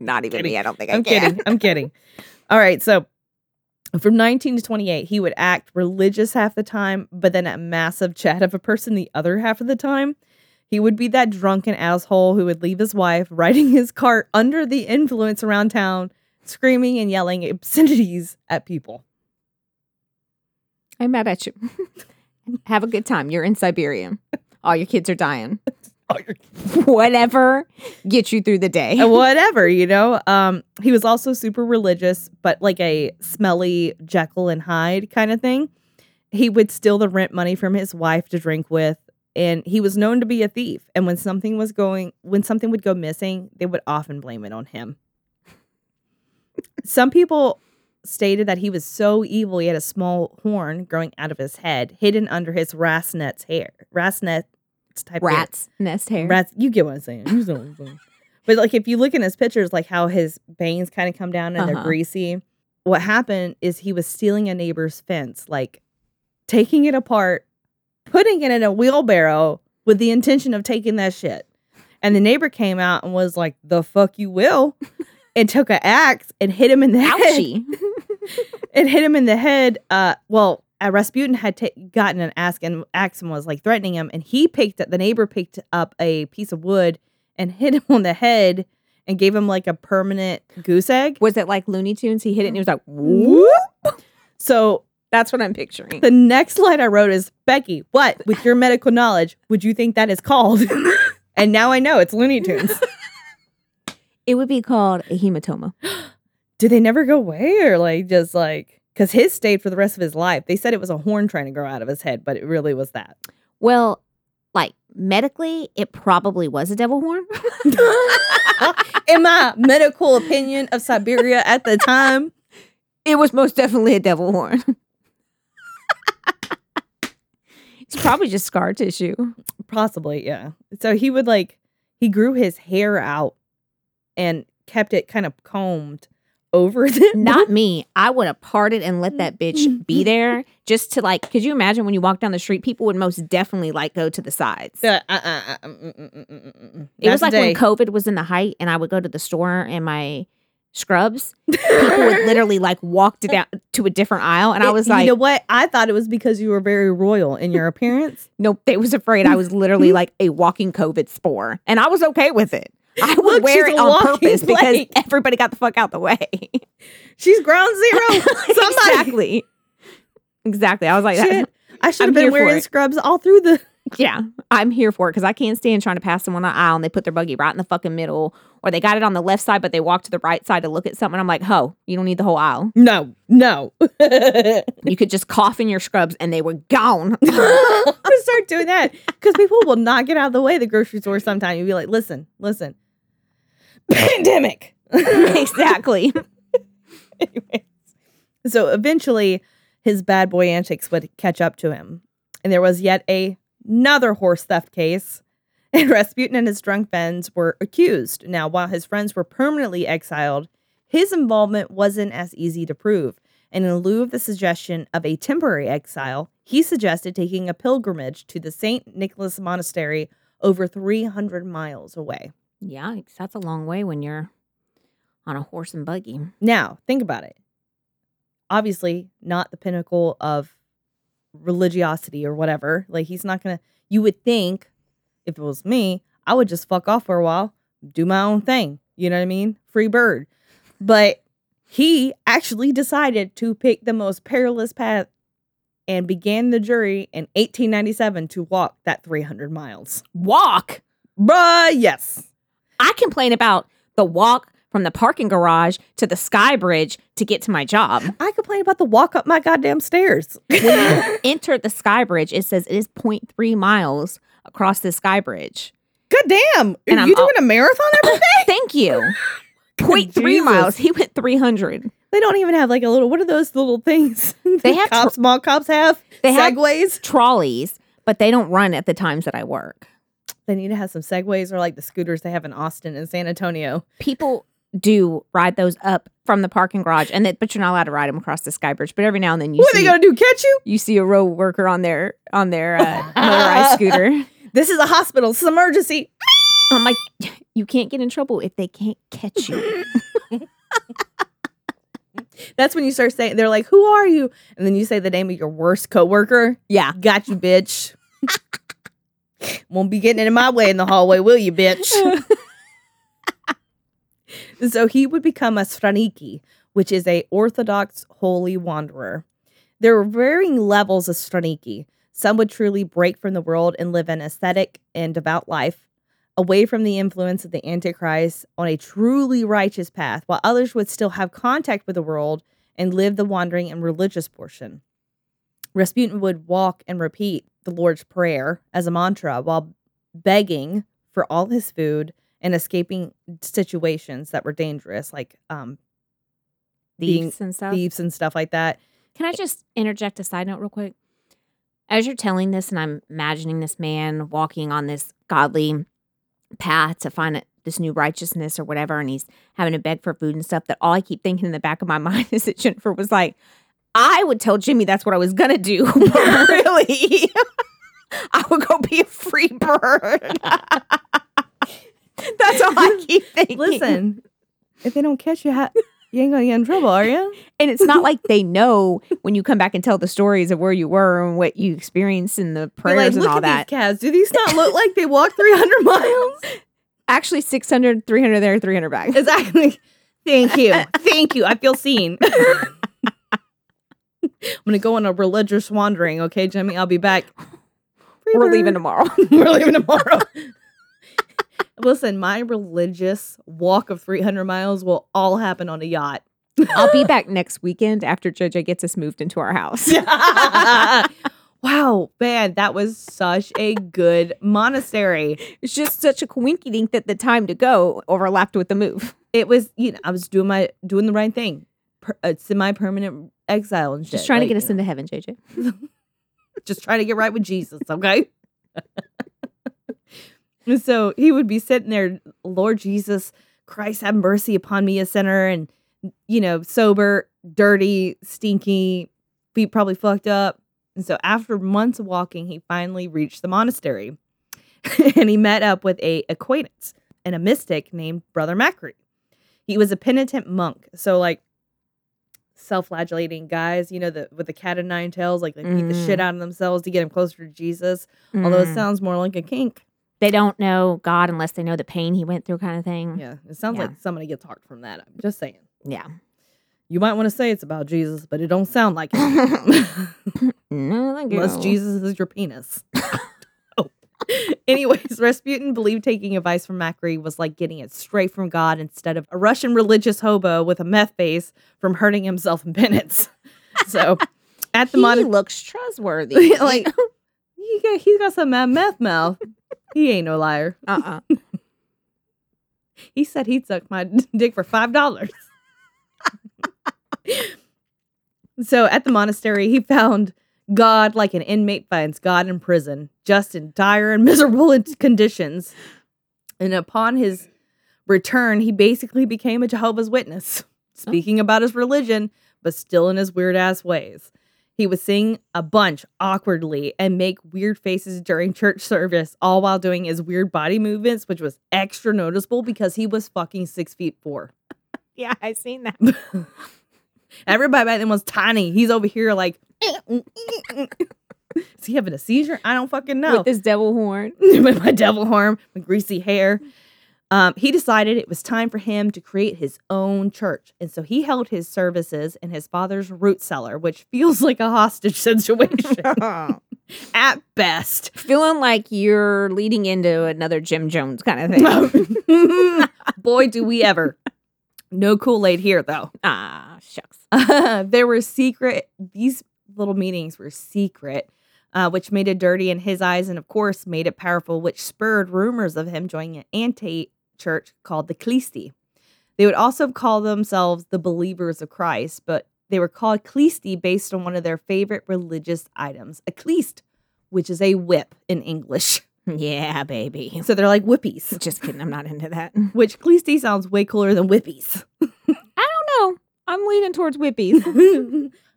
Speaker 2: Not even
Speaker 1: Kidding.
Speaker 2: me. I don't think I
Speaker 1: I'm
Speaker 2: can.
Speaker 1: kidding. I'm kidding. All right. So from 19 to 28, he would act religious half the time, but then a massive chat of a person the other half of the time. He would be that drunken asshole who would leave his wife riding his cart under the influence around town, screaming and yelling obscenities at people.
Speaker 2: I'm mad at you. Have a good time. You're in Siberia. All your kids are dying. Whatever gets you through the day.
Speaker 1: Whatever, you know. Um, he was also super religious, but like a smelly Jekyll and Hyde kind of thing. He would steal the rent money from his wife to drink with, and he was known to be a thief. And when something was going, when something would go missing, they would often blame it on him. Some people stated that he was so evil he had a small horn growing out of his head, hidden under his rasnet's hair. Rasnet's type hair.
Speaker 2: Rats nest hair.
Speaker 1: Rats, you get what I'm saying. You know what I'm saying. But like if you look in his pictures, like how his bangs kind of come down and they're
Speaker 2: Uh-huh.
Speaker 1: greasy. What happened is he was stealing a neighbor's fence, like taking it apart, putting it in a wheelbarrow with the intention of taking that shit. And the neighbor came out and was like, "The fuck you will," and took an axe and hit him in the head.
Speaker 2: Ouchie.
Speaker 1: It hit him in the head. Uh, well, uh, Rasputin had ta- gotten an axe and axe and was like threatening him, and he picked up the neighbor picked up a piece of wood and hit him on the head and gave him like a permanent goose egg.
Speaker 2: Was it like Looney Tunes? He hit it and he was like, whoop.
Speaker 1: So
Speaker 2: That's what I'm picturing.
Speaker 1: the next line I wrote is Becky, what with your medical knowledge would you think that is called? and now I know it's Looney Tunes.
Speaker 2: It would be called a hematoma.
Speaker 1: Did they never go away or like just like because his stayed for the rest of his life? They said it was a horn trying to grow out of his head, but it really was that.
Speaker 2: Well, like medically, it probably was a devil horn.
Speaker 1: In my medical opinion of Siberia at the time,
Speaker 2: It was most definitely a devil horn. It's probably just scar tissue.
Speaker 1: possibly, yeah. So he would like he grew his hair out and kept it kind of combed over the
Speaker 2: Not me. I would have parted and let that bitch be there just to like. Could you imagine when you walk down the street, people would most definitely like go to the sides.
Speaker 1: Uh, uh, uh, uh, mm, mm, mm, mm, mm, mm.
Speaker 2: It was like
Speaker 1: today.
Speaker 2: when COVID was in the height, and I would go to the store and my scrubs. People would literally like walk to down to a different aisle, and I was like,
Speaker 1: you know what? I thought it was because you were very royal in your appearance.
Speaker 2: Nope, they was afraid I was literally like a walking COVID spore, and I was okay with it. I would
Speaker 1: Look,
Speaker 2: wear it on purpose because everybody got the fuck out the way.
Speaker 1: She's ground zero.
Speaker 2: Exactly, exactly. I was like,
Speaker 1: Shit. I should have been wearing scrubs all through the.
Speaker 2: Yeah, I'm here for it because I can't stand trying to pass someone on the aisle and they put their buggy right in the fucking middle, or they got it on the left side but they walk to the right side to look at something. I'm like, ho, you don't need the whole aisle.
Speaker 1: No, no.
Speaker 2: You could just cough in your scrubs and they were gone.
Speaker 1: I'm gonna start doing that because people will not get out of the way at the grocery store. Sometimes you'll be like, "Listen, listen, pandemic."
Speaker 2: exactly.
Speaker 1: Anyways, so eventually, his bad boy antics would catch up to him, and there was yet a, another horse theft case. And Rasputin and his drunk friends were accused. Now, while his friends were permanently exiled, his involvement wasn't as easy to prove. And in lieu of the suggestion of a temporary exile, he suggested taking a pilgrimage to the St. Nicholas Monastery over 300 miles away.
Speaker 2: Yeah, that's a long way when you're on a horse and buggy.
Speaker 1: Now, think about it. Obviously, not the pinnacle of religiosity or whatever. Like, he's not to, you would think, if it was me, I would just fuck off for a while, do my own thing. You know what I mean? Free bird. But he actually decided to pick the most perilous path and began the jury in 1897 to walk that 300 miles.
Speaker 2: Walk.
Speaker 1: Bruh, yes.
Speaker 2: I complain about the walk from the parking garage to the sky bridge to get to my job.
Speaker 1: I complain about the walk up my goddamn stairs.
Speaker 2: When you enter the sky bridge, it says it is 0.3 miles across the sky bridge.
Speaker 1: God damn.
Speaker 2: And
Speaker 1: Are
Speaker 2: I'm
Speaker 1: you
Speaker 2: all-
Speaker 1: doing a marathon every day?
Speaker 2: Thank you. 0.3
Speaker 1: Jesus.
Speaker 2: miles. He went 300.
Speaker 1: They don't even have like a little, what are those little things?
Speaker 2: They
Speaker 1: the
Speaker 2: have tr-
Speaker 1: cops, small cops have?
Speaker 2: They have-
Speaker 1: segways.
Speaker 2: Trolleys, but they don't run at the times that I work.
Speaker 1: They need to have some segways or like the scooters they have in Austin and San Antonio.
Speaker 2: People do ride those up from the parking garage, and that, but you're not allowed to ride them across the sky bridge. But every now and then you
Speaker 1: what are they gonna do? Catch you?
Speaker 2: you see a road worker on their on their uh, motorized scooter.
Speaker 1: This is a hospital. This is emergency.
Speaker 2: I'm like, you can't get in trouble if they can't catch you.
Speaker 1: That's when you start saying they're like, "Who are you?" And then you say the name of your worst coworker.
Speaker 2: Yeah.
Speaker 1: Got you, bitch. Won't be getting in my way in the hallway, will you, bitch? So he would become a Straniki, which is a Orthodox holy wanderer. There were varying levels of Straniki. Some would truly break from the world and live an ascetic and devout life, away from the influence of the Antichrist on a truly righteous path, while others would still have contact with the world and live the wandering and religious portion. Rasputin would walk and repeat the Lord's Prayer as a mantra while begging for all his food and escaping situations that were dangerous, like um,
Speaker 2: Thieves and stuff.
Speaker 1: thieves and stuff like that.
Speaker 2: Can I just interject a side note real quick? As you're telling this, and I'm imagining this man walking on this godly path to find it- this new righteousness or whatever, and he's having to beg for food and stuff, that all I keep thinking in the back of my mind is that Jennifer was like, I would tell Jimmy that's what I was gonna do, but really, I would go be a free bird. that's all I keep thinking.
Speaker 1: Listen, if they don't catch you, ha- you ain't gonna get in trouble, are you?
Speaker 2: And it's not like they know when you come back and tell the stories of where you were and what you experienced and the prayers
Speaker 1: like,
Speaker 2: and
Speaker 1: look
Speaker 2: all
Speaker 1: at
Speaker 2: that.
Speaker 1: these calves. Do these not look like they walked 300 miles?
Speaker 2: Actually, 600, 300 there, 300 back.
Speaker 1: Exactly. Thank you. Thank you. I feel seen. I'm gonna go on a religious wandering, okay, Jimmy? I'll be back.
Speaker 2: We're leaving tomorrow.
Speaker 1: We're leaving tomorrow. Listen, my religious walk of 300 miles will all happen on a yacht.
Speaker 2: I'll be back next weekend after JoJo gets us moved into our house.
Speaker 1: wow, man, that was such a good monastery.
Speaker 2: It's just such a coinky dink that the time to go overlapped with the move.
Speaker 1: It was, you know, I was doing my doing the right thing. Per, uh, semi-permanent exile and shit.
Speaker 2: Just trying to get us
Speaker 1: know,
Speaker 2: into heaven, JJ.
Speaker 1: just trying to get right with Jesus, okay? So he would be sitting there, Lord Jesus Christ, have mercy upon me, a sinner, and you know, sober, dirty, stinky, feet probably fucked up. And so after months of walking, he finally reached the monastery. and he met up with a acquaintance and a mystic named Brother Macri. He was a penitent monk. So like self-flagellating guys, you know, the with the cat of nine tails, like they beat the
Speaker 2: Mm.
Speaker 1: shit out of themselves to get them closer to Jesus. Although it
Speaker 2: Mm.
Speaker 1: sounds more like a kink.
Speaker 2: They don't know God unless they know the pain he went through, kind of thing.
Speaker 1: Yeah, it sounds
Speaker 2: Yeah.
Speaker 1: like somebody gets hurt from that. I'm just saying.
Speaker 2: Yeah.
Speaker 1: You might want to say it's about Jesus, but it don't sound like it.
Speaker 2: No, thank you.
Speaker 1: Unless Jesus is your penis. oh. Anyways, Rasputin believed taking advice from Macri was like getting it straight from God instead of a Russian religious hobo with a meth face from hurting himself in penance. So at the
Speaker 2: he looks trustworthy.
Speaker 1: like he got, he's got some mad meth mouth. He ain't no liar.
Speaker 2: uh-uh.
Speaker 1: He said he'd suck my dick for five dollars. so at the monastery, he found God like an inmate finds God in prison, just in dire and miserable conditions. And upon his return, he basically became a Jehovah's Witness, speaking oh. about his religion, but still in his weird ass ways. He would sing a bunch awkwardly and make weird faces during church service, all while doing his weird body movements, which was extra noticeable because he was fucking six feet four.
Speaker 2: Yeah, I seen that.
Speaker 1: Everybody back then was tiny. He's over here like, is he having a seizure? I don't fucking know.
Speaker 2: With this devil horn.
Speaker 1: with my devil horn, my greasy hair. Um, he decided it was time for him to create his own church. And so he held his services in his father's root cellar, which feels like a hostage situation at best.
Speaker 2: Feeling like you're leading into another Jim Jones kind of thing.
Speaker 1: Boy, do we ever. No Kool Aid here, though.
Speaker 2: ah, shucks.
Speaker 1: there were secret, these little meetings were secret, uh, which made it dirty in his eyes and, of course, made it powerful, which spurred rumors of him joining an anti church called the Khlysty. They would also call themselves the Believers of Christ, but they were called Khlysty based on one of their favorite religious items, a Khlyst, which is a whip in English.
Speaker 2: Yeah, baby.
Speaker 1: So they're like whippies,
Speaker 2: Just kidding. I'm not into that.
Speaker 1: which Khlysty sounds way cooler than whippies.
Speaker 2: I don't know. I'm leaning towards whippies.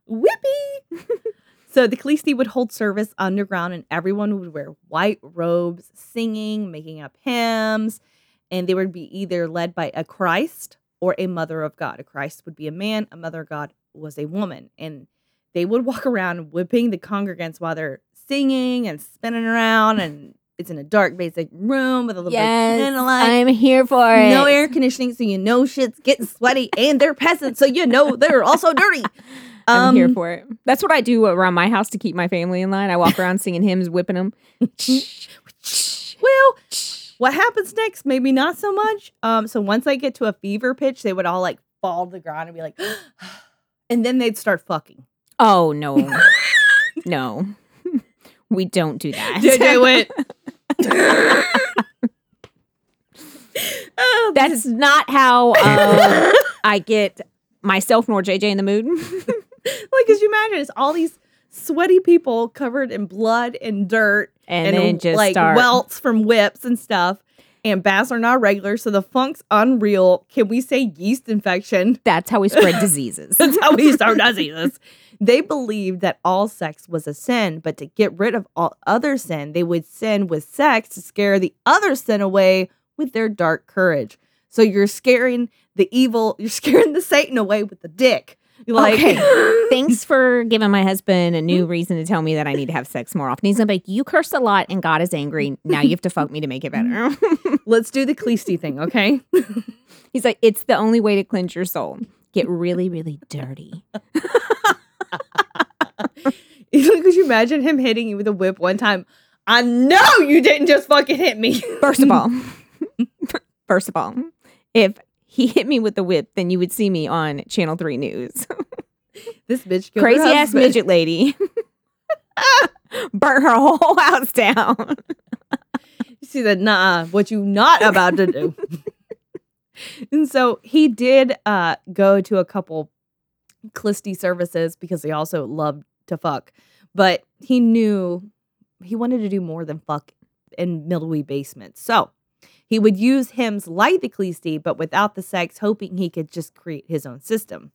Speaker 1: Whippy. so the Khlysty would hold service underground, and everyone would wear white robes, singing, making up hymns, and they would be either led by a Christ or a Mother of God. A Christ would be a man, a Mother of God was a woman, and they would walk around whipping the congregants while they're singing and spinning around, and it's in a dark, basic room with a little bit of candlelight.
Speaker 2: I'm here for it.
Speaker 1: No air conditioning, so you know shit's getting sweaty, and they're peasants, so you know they're also dirty.
Speaker 2: I'm here
Speaker 1: Um,
Speaker 2: for it. That's what I do around my house to keep my family in line. I walk around singing hymns, whipping them.
Speaker 1: Well, what happens next? Maybe not so much. Um, so once they get to a fever pitch, they would all like fall to the ground and be like, and then they'd start fucking.
Speaker 2: Oh no, no, we don't do that.
Speaker 1: JJ went. Oh,
Speaker 2: That is not how uh, I get myself nor JJ in the mood.
Speaker 1: like, as you imagine, it's all these sweaty people covered in blood and dirt
Speaker 2: And, then just
Speaker 1: like
Speaker 2: start.
Speaker 1: welts from whips and stuff. And baths are not regular, so the funk's unreal. Can we say yeast infection?
Speaker 2: that's how we spread diseases.
Speaker 1: That's how we start diseases. They believed that all sex was a sin, but to get rid of all other sin, they would sin with sex to scare the other sin away with their dark courage. So you're scaring the evil, you're scaring the Satan away with the dick. Like,
Speaker 2: Okay. Thanks for giving my husband a new mm-hmm. reason to tell me that I need to have sex more often. He's gonna be like, "You curse a lot, and God is angry. Now you have to fuck me to make it better." Mm-hmm.
Speaker 1: let's do the Khlysty thing, okay?
Speaker 2: He's like, "It's the only way to cleanse your soul. Get really, really dirty."
Speaker 1: Could you imagine him hitting you with a whip one time? I know you didn't just fucking hit me.
Speaker 2: First of all, first of all, if he hit me with the whip, then you would see me on Channel Three News.
Speaker 1: this bitch
Speaker 2: Crazy ass midget lady burnt her whole house down.
Speaker 1: She said, nah, what you not about to do. and so he did uh go to a couple Khlysty services because he also loved to fuck. But he knew he wanted to do more than fuck in mildewy basements. So he would use hymns like the Khlysty, but without the sex, hoping he could just create his own system.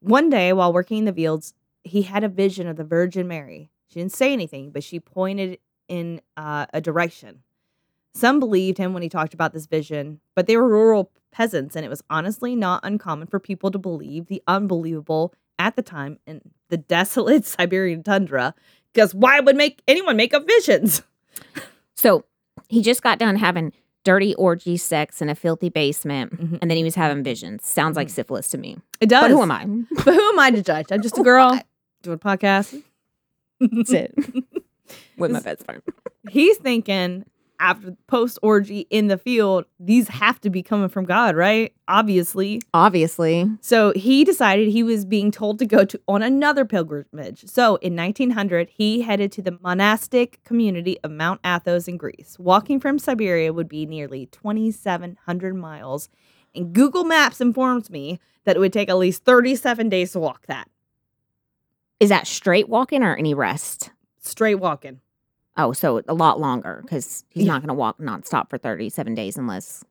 Speaker 1: One day while working in the fields, he had a vision of the Virgin Mary. She didn't say anything, but she pointed in uh, a direction. Some believed him when he talked about this vision, but they were rural peasants, and it was honestly not uncommon for people to believe the unbelievable at the time in the desolate Siberian tundra. Because why would make anyone make up visions?
Speaker 2: So he just got done having dirty orgy sex in a filthy basement,
Speaker 1: Mhm.
Speaker 2: and then he was having visions. Sounds like syphilis to me.
Speaker 1: It does.
Speaker 2: But who am I?
Speaker 1: But who am I to judge? I'm just a girl doing a podcast.
Speaker 2: That's it. With my best friend.
Speaker 1: He's thinking after post orgy in the field, these have to be coming from God, right? Obviously.
Speaker 2: Obviously.
Speaker 1: So he decided he was being told to go to on another pilgrimage. So in 1900, he headed to the monastic community of Mount Athos in Greece. Walking from Siberia would be nearly 2,700 miles, and Google Maps informs me that it would take at least 37 days to walk that.
Speaker 2: Is that straight walking or any rest?
Speaker 1: Straight walking.
Speaker 2: Oh, so a lot longer because he's
Speaker 1: Yeah.
Speaker 2: not going to walk nonstop for 37 days unless.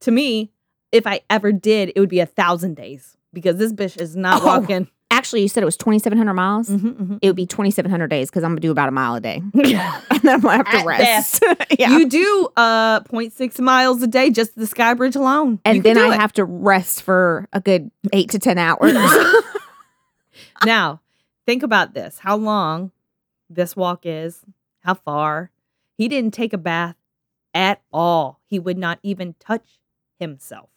Speaker 1: To me, if I ever did, it would be a thousand days because this bitch is not
Speaker 2: Oh.
Speaker 1: walking.
Speaker 2: Actually, you said it was 2,700 miles.
Speaker 1: Mhm,
Speaker 2: It would be 2,700 days because I'm going to do about a mile a day.
Speaker 1: mhm.
Speaker 2: And then I'm going to have
Speaker 1: At
Speaker 2: to rest. yeah.
Speaker 1: You do uh 0.6 miles a day just the Sky Bridge alone.
Speaker 2: and
Speaker 1: You
Speaker 2: then I
Speaker 1: it.
Speaker 2: have to rest for a good eight to 10 hours.
Speaker 1: now, think about this. How long this walk is, how far. He didn't take a bath at all. He would not even touch himself.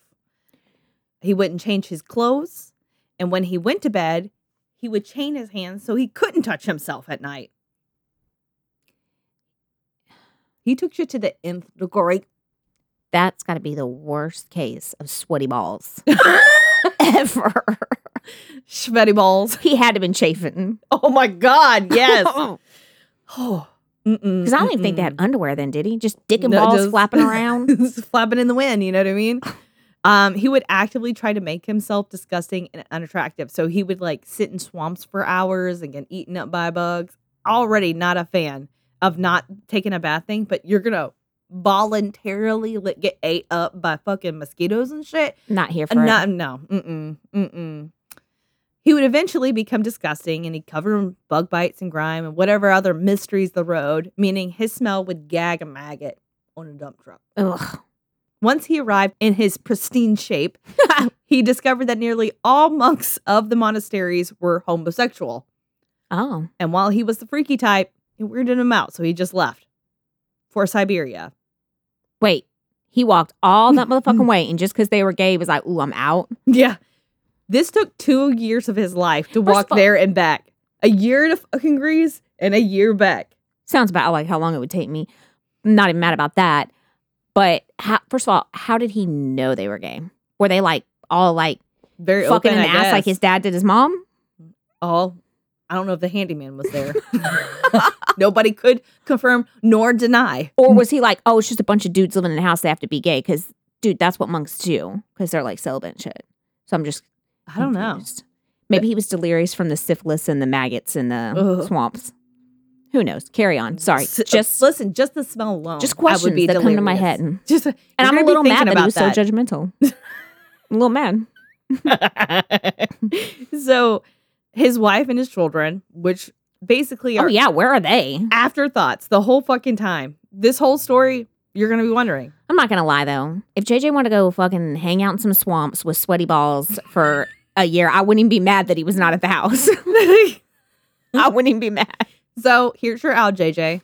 Speaker 1: He wouldn't change his clothes. And when he went to bed, he would chain his hands so he couldn't touch himself at night. He took you to the nth degree.
Speaker 2: That's got to be the worst case of sweaty balls ever.
Speaker 1: Sweaty balls.
Speaker 2: he had to have been chafing.
Speaker 1: Oh my God. Yes. Oh. Because
Speaker 2: I don't even think they had underwear then, did he? Just dick and
Speaker 1: No,
Speaker 2: balls
Speaker 1: just-
Speaker 2: flapping around.
Speaker 1: Flapping in the wind, you know what I mean? Um, he would actively try to make himself disgusting and unattractive. So he would like sit in swamps for hours and get eaten up by bugs. Already not a fan of not taking a bath thing, but you're gonna voluntarily get ate up by fucking mosquitoes and shit.
Speaker 2: Not here for it.
Speaker 1: no, no, mm-mm, mm-mm. He would eventually become disgusting and he'd cover in bug bites and grime and whatever other mysteries the road, meaning his smell would gag a maggot on a dump truck.
Speaker 2: Ugh.
Speaker 1: Once he arrived in his pristine shape, he discovered that nearly all monks of the monasteries were homosexual.
Speaker 2: Oh.
Speaker 1: And while he was the freaky type, it weirded him out, so he just left for Siberia.
Speaker 2: Wait. He walked all that motherfucking way, and just because they were gay, he was like, "Ooh, I'm out."
Speaker 1: Yeah. This took two years of his life to
Speaker 2: First
Speaker 1: walk
Speaker 2: all-
Speaker 1: there and back. A year to fucking Greece and a year back.
Speaker 2: Sounds about like how long it would take me. I'm not even mad about that. But how, first of all, how did he know they were gay? Were they like all like
Speaker 1: Very
Speaker 2: fucking
Speaker 1: open,
Speaker 2: an
Speaker 1: I
Speaker 2: ass like his dad did his mom?
Speaker 1: all. I don't know if the handyman was there. Nobody could confirm nor deny.
Speaker 2: Or was he like, oh, it's just a bunch of dudes living in a house, they have to be gay? Because, dude, that's what monks do because they're like celibate and shit. So I'm just
Speaker 1: I don't know.
Speaker 2: confused. Maybe he was delirious from the syphilis and the maggots in the
Speaker 1: Ugh.
Speaker 2: swamps. Who knows? Carry on. Sorry.
Speaker 1: S- uh,
Speaker 2: Just
Speaker 1: listen, just the smell alone.
Speaker 2: just
Speaker 1: I
Speaker 2: questions
Speaker 1: would be
Speaker 2: that come to my head. And,
Speaker 1: Just
Speaker 2: and I'm a little mad that he was so
Speaker 1: judgmental.
Speaker 2: judgmental. I'm a little mad.
Speaker 1: so his wife and his children, which basically
Speaker 2: Oh yeah, where are they?
Speaker 1: afterthoughts the whole fucking time. This whole story, you're gonna be wondering.
Speaker 2: I'm not gonna lie though. If JJ wanted to go fucking hang out in some swamps with sweaty balls for a year, I wouldn't even be mad that he was not at the house. I wouldn't even be mad.
Speaker 1: so here's your out, JJ.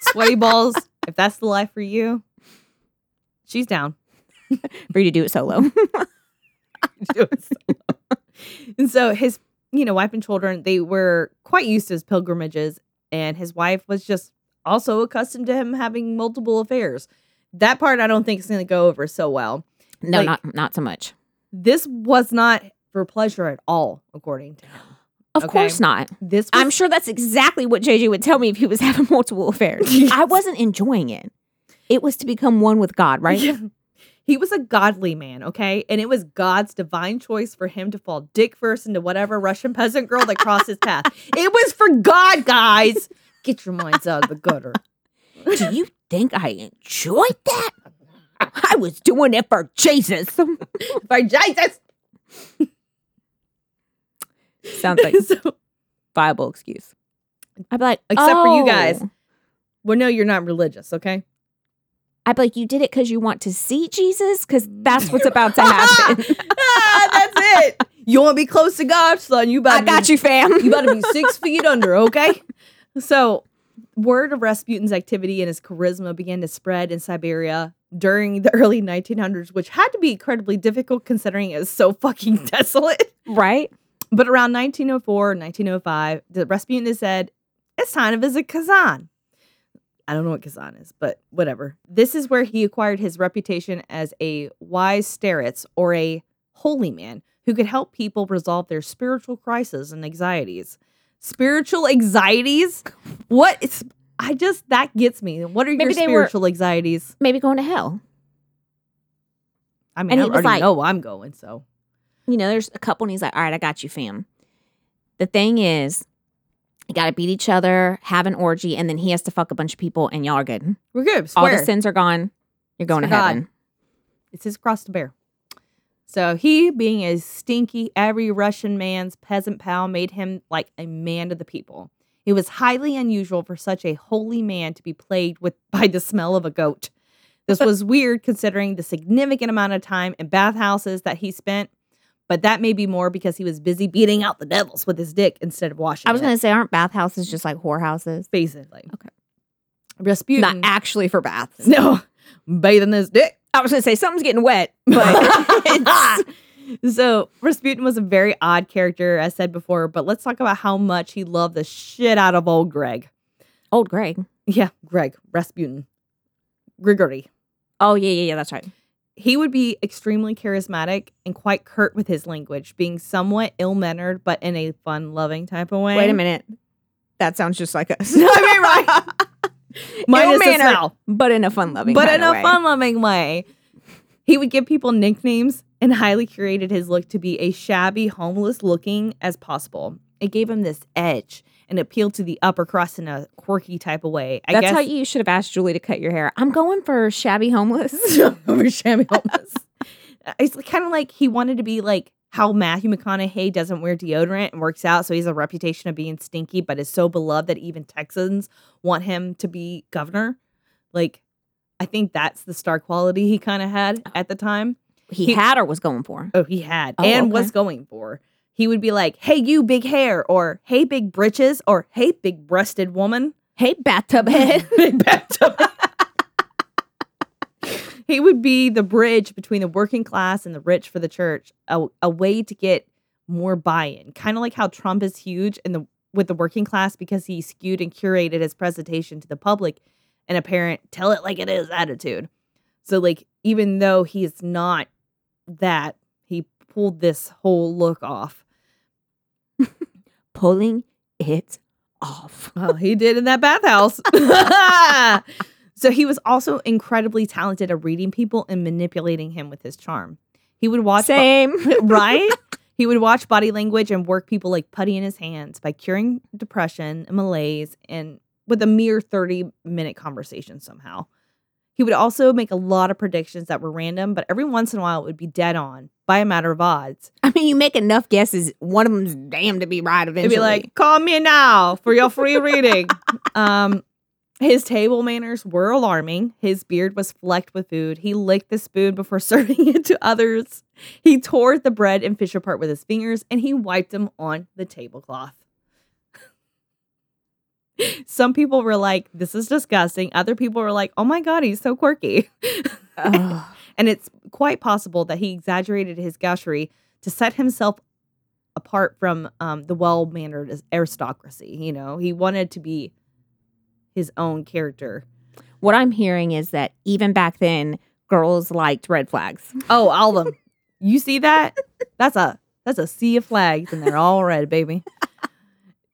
Speaker 1: Sweaty balls. if that's the life for you, she's down.
Speaker 2: For you to do it solo.
Speaker 1: and so his, you know, wife and children, they were quite used to his pilgrimages, and his wife was just also accustomed to him having multiple affairs. That part I don't think is going to go over so well.
Speaker 2: no,
Speaker 1: Like-
Speaker 2: not not so much.
Speaker 1: This was not for pleasure at all, according to him.
Speaker 2: Of
Speaker 1: Okay.
Speaker 2: course not.
Speaker 1: This was,
Speaker 2: I'm sure that's exactly what JJ would tell me if he was having multiple affairs. I wasn't enjoying it. It was to become one with God, right?
Speaker 1: Yeah. He was a godly man, okay? And it was God's divine choice for him to fall dick first into whatever Russian peasant girl that crossed his path. It was for God, guys. Get your minds out of the gutter.
Speaker 2: Do you think I enjoyed that? I was doing it for Jesus.
Speaker 1: For Jesus.
Speaker 2: Sounds like
Speaker 1: so,
Speaker 2: viable excuse. I'd be like,
Speaker 1: Except for you guys.
Speaker 2: "Oh."
Speaker 1: well, no, you're not religious, okay?
Speaker 2: I'd be like, you did it because you want to see Jesus? Because that's what's about to happen.
Speaker 1: ah, that's it. You want to be close to God, son? You about
Speaker 2: I got
Speaker 1: be,
Speaker 2: you, fam.
Speaker 1: You about to be six feet under, okay? So, word of Rasputin's activity and his charisma began to spread in Siberia during the early 1900s, which had to be incredibly difficult considering it was so fucking desolate.
Speaker 2: right?
Speaker 1: But around 1904, 1905, the Rasputin said, it's time to visit Kazan. I don't know what Kazan is, but whatever. This is where he acquired his reputation as a wise starets or a holy man who could help people resolve their spiritual crises and anxieties. Spiritual anxieties? What is I just that gets me. What are
Speaker 2: Maybe
Speaker 1: your
Speaker 2: they were-
Speaker 1: spiritual anxieties?
Speaker 2: Maybe going to hell.
Speaker 1: I mean,
Speaker 2: And
Speaker 1: I already
Speaker 2: like-
Speaker 1: know I'm going, so
Speaker 2: You know, there's a couple and he's like, all right, I got you, fam. The thing is, you got to beat each other, have an orgy, and then he has to fuck a bunch of people, and y'all are good.
Speaker 1: we're good.
Speaker 2: All the sins are gone. You're going to
Speaker 1: God.
Speaker 2: heaven.
Speaker 1: It's his cross to bear. So he, being a stinky, every Russian man's peasant pal, made him like a man of the people. It was highly unusual for such a holy man to be plagued with by the smell of a goat. This was weird considering the significant amount of time in bathhouses that he spent, but that may be more because he was busy beating out the devils with his dick instead of washing.
Speaker 2: I was going to say, aren't bathhouses just like whorehouses?
Speaker 1: basically.
Speaker 2: Okay.
Speaker 1: Rasputin.
Speaker 2: Not actually for baths.
Speaker 1: No. bathing his dick.
Speaker 2: I was gonna say something's getting wet, but
Speaker 1: so Rasputin was a very odd character, as said before, but let's talk about how much he loved the shit out of old Greg.
Speaker 2: old Greg.
Speaker 1: Yeah, Greg, Rasputin. Grigory.
Speaker 2: Oh yeah, yeah, yeah. That's right.
Speaker 1: He would be extremely charismatic and quite curt with his language, being somewhat ill mannered, but in a fun loving type of way.
Speaker 2: Wait a minute. That sounds just like us.
Speaker 1: I mean, right. Minus
Speaker 2: Ill-mannered,
Speaker 1: smell.
Speaker 2: but in a fun loving,
Speaker 1: but in a fun loving way. He would give people nicknames and highly curated his look to be as shabby, homeless looking as possible. It gave him this edge and appealed to the upper crust in a quirky type of way. I
Speaker 2: That's
Speaker 1: guess
Speaker 2: how you should have asked Julie to cut your hair. I'm going for shabby homeless.
Speaker 1: over shabby homeless. it's kind of like he wanted to be like how Matthew McConaughey doesn't wear deodorant and works out, so he has a reputation of being stinky, but is so beloved that even Texans want him to be governor. Like, I think that's the star quality he kind of had oh. at the time.
Speaker 2: he,
Speaker 1: He-
Speaker 2: had or was going for.
Speaker 1: Oh, he had
Speaker 2: Oh,
Speaker 1: and
Speaker 2: okay.
Speaker 1: was going for. He would be like, "Hey, you big hair," or "Hey, big britches," or "Hey, big breasted woman."
Speaker 2: Hey, bathtub head.
Speaker 1: Big bathtub. he would be the bridge between the working class and the rich for the church, a, a way to get more buy-in. Kind of like how Trump is huge in the with the working class because he skewed and curated his presentation to the public an apparent tell it like it is attitude. So like even though he's not that, he pulled this whole look off.
Speaker 2: Pulling it off.
Speaker 1: Well, he did in that bathhouse. so he was also incredibly talented at reading people and manipulating him with his charm. He would watch bo-
Speaker 2: Same.
Speaker 1: right? He would watch body language and work people like putty in his hands by curing depression and malaise and with a mere 30 minute conversation somehow. He would also make a lot of predictions that were random, but every once in a while it would be dead on by a matter of odds.
Speaker 2: I mean, you make enough guesses, one of them's damn to be right eventually.
Speaker 1: It'd be like, call me now for your free reading. um, his table manners were alarming. His beard was flecked with food. He licked the spoon before serving it to others. He tore the bread and fish apart with his fingers, and he wiped them on the tablecloth. Some people were like, "This is disgusting." Other people were like, "Oh my god, he's so quirky." And it's quite possible that he exaggerated his gaucherie to set himself apart from um, the well mannered aristocracy. You know, he wanted to be his own character.
Speaker 2: what I'm hearing is that even back then, girls liked red flags.
Speaker 1: Oh, all of them. you see that? That's a that's a sea of flags, and they're all red, baby.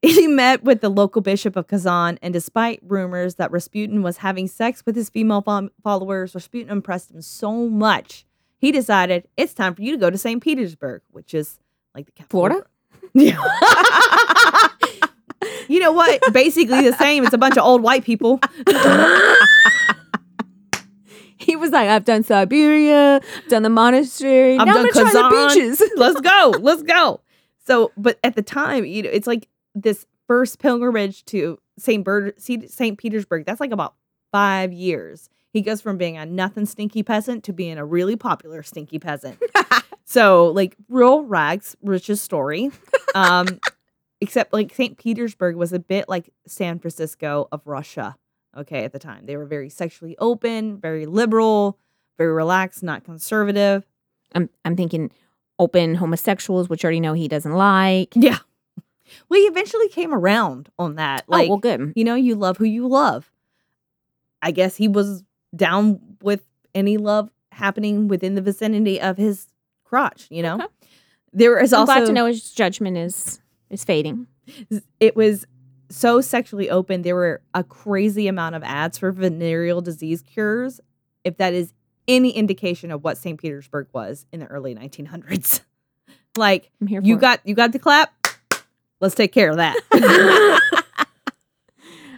Speaker 1: He met with the local bishop of Kazan, and despite rumors that Rasputin was having sex with his female fo- followers, Rasputin impressed him so much, he decided it's time for you to go to St. Petersburg, which is like the capital.
Speaker 2: Florida?
Speaker 1: Yeah. you know what? Basically the same. It's a bunch of old white people.
Speaker 2: He was like, I've done Siberia, done the monastery,
Speaker 1: I've
Speaker 2: now
Speaker 1: done
Speaker 2: I'm gonna try the
Speaker 1: Kazan.
Speaker 2: beaches.
Speaker 1: Let's go. Let's go. So, but at the time, you know, it's like this first pilgrimage to St. Bird, St. Petersburg. That's like about five years. He goes from being a nothing stinky peasant to being a really popular stinky peasant. so, like real rags, Rich's story. Um, except like St. Petersburg was a bit like San Francisco of Russia. Okay, at the time they were very sexually open, very liberal, very relaxed, not conservative.
Speaker 2: I'm, I'm thinking open homosexuals, which already know he doesn't like.
Speaker 1: Yeah. Well, he eventually came around on that. Oh, like,
Speaker 2: oh, well, good.
Speaker 1: you know, you love who you love. I guess he was down with any love happening within the vicinity of his crotch, you know?
Speaker 2: Okay.
Speaker 1: There is
Speaker 2: I'm
Speaker 1: also
Speaker 2: glad to know his judgment is is fading.
Speaker 1: it was so sexually open. There were a crazy amount of ads for venereal disease cures, if that is any indication of what St. Petersburg was in the early 1900s. like,
Speaker 2: I'm here for
Speaker 1: you
Speaker 2: it.
Speaker 1: got you got the clap. Let's take care of that.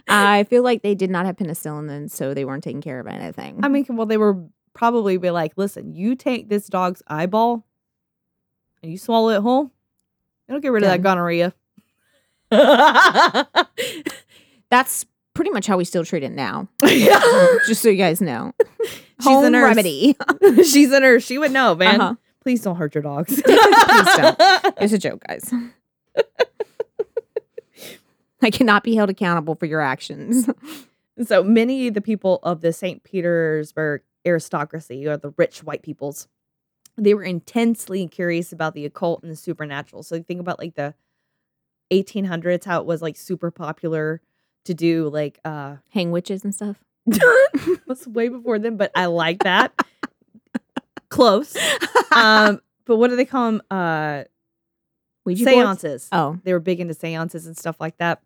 Speaker 2: I feel like they did not have penicillin then, so they weren't taking care of anything.
Speaker 1: I mean, well, they were probably be like, listen, you take this dog's eyeball and you swallow it whole, it'll get rid of that gonorrhea.
Speaker 2: That's pretty much how we still treat it now. Just so you guys know.
Speaker 1: She's a
Speaker 2: Home
Speaker 1: nurse.
Speaker 2: remedy.
Speaker 1: She's a nurse. She would know, man.
Speaker 2: Uh-huh.
Speaker 1: Please don't hurt your dogs.
Speaker 2: don't. It's a joke, guys. I cannot be held accountable for your actions.
Speaker 1: So many of the people of the St. Petersburg aristocracy, or the rich white peoples, they were intensely curious about the occult and the supernatural. So think about like the 1800s, how it was like super popular to do like uh
Speaker 2: Hang witches and stuff.
Speaker 1: was way before then, but I like that. Close. Um, but what do they call them? Uh
Speaker 2: Ouija boards?
Speaker 1: seances.
Speaker 2: Oh,
Speaker 1: They were big into seances and stuff like that.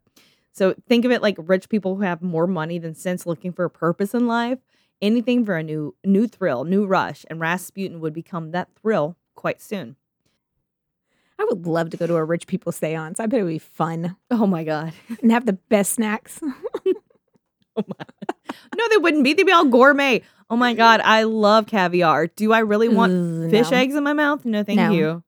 Speaker 1: So think of it like rich people who have more money than sense looking for a purpose in life. Anything for a new new thrill, new rush, and Rasputin would become that thrill quite soon.
Speaker 2: I would love to go to a rich people seance. I bet it would be fun
Speaker 1: Oh my god.
Speaker 2: and have the best snacks.
Speaker 1: Oh no, they wouldn't be. They'd be all gourmet. Oh my god, I love caviar. Do I really want
Speaker 2: Ugh,
Speaker 1: fish
Speaker 2: no.
Speaker 1: eggs in my mouth? No, thank
Speaker 2: No.
Speaker 1: you.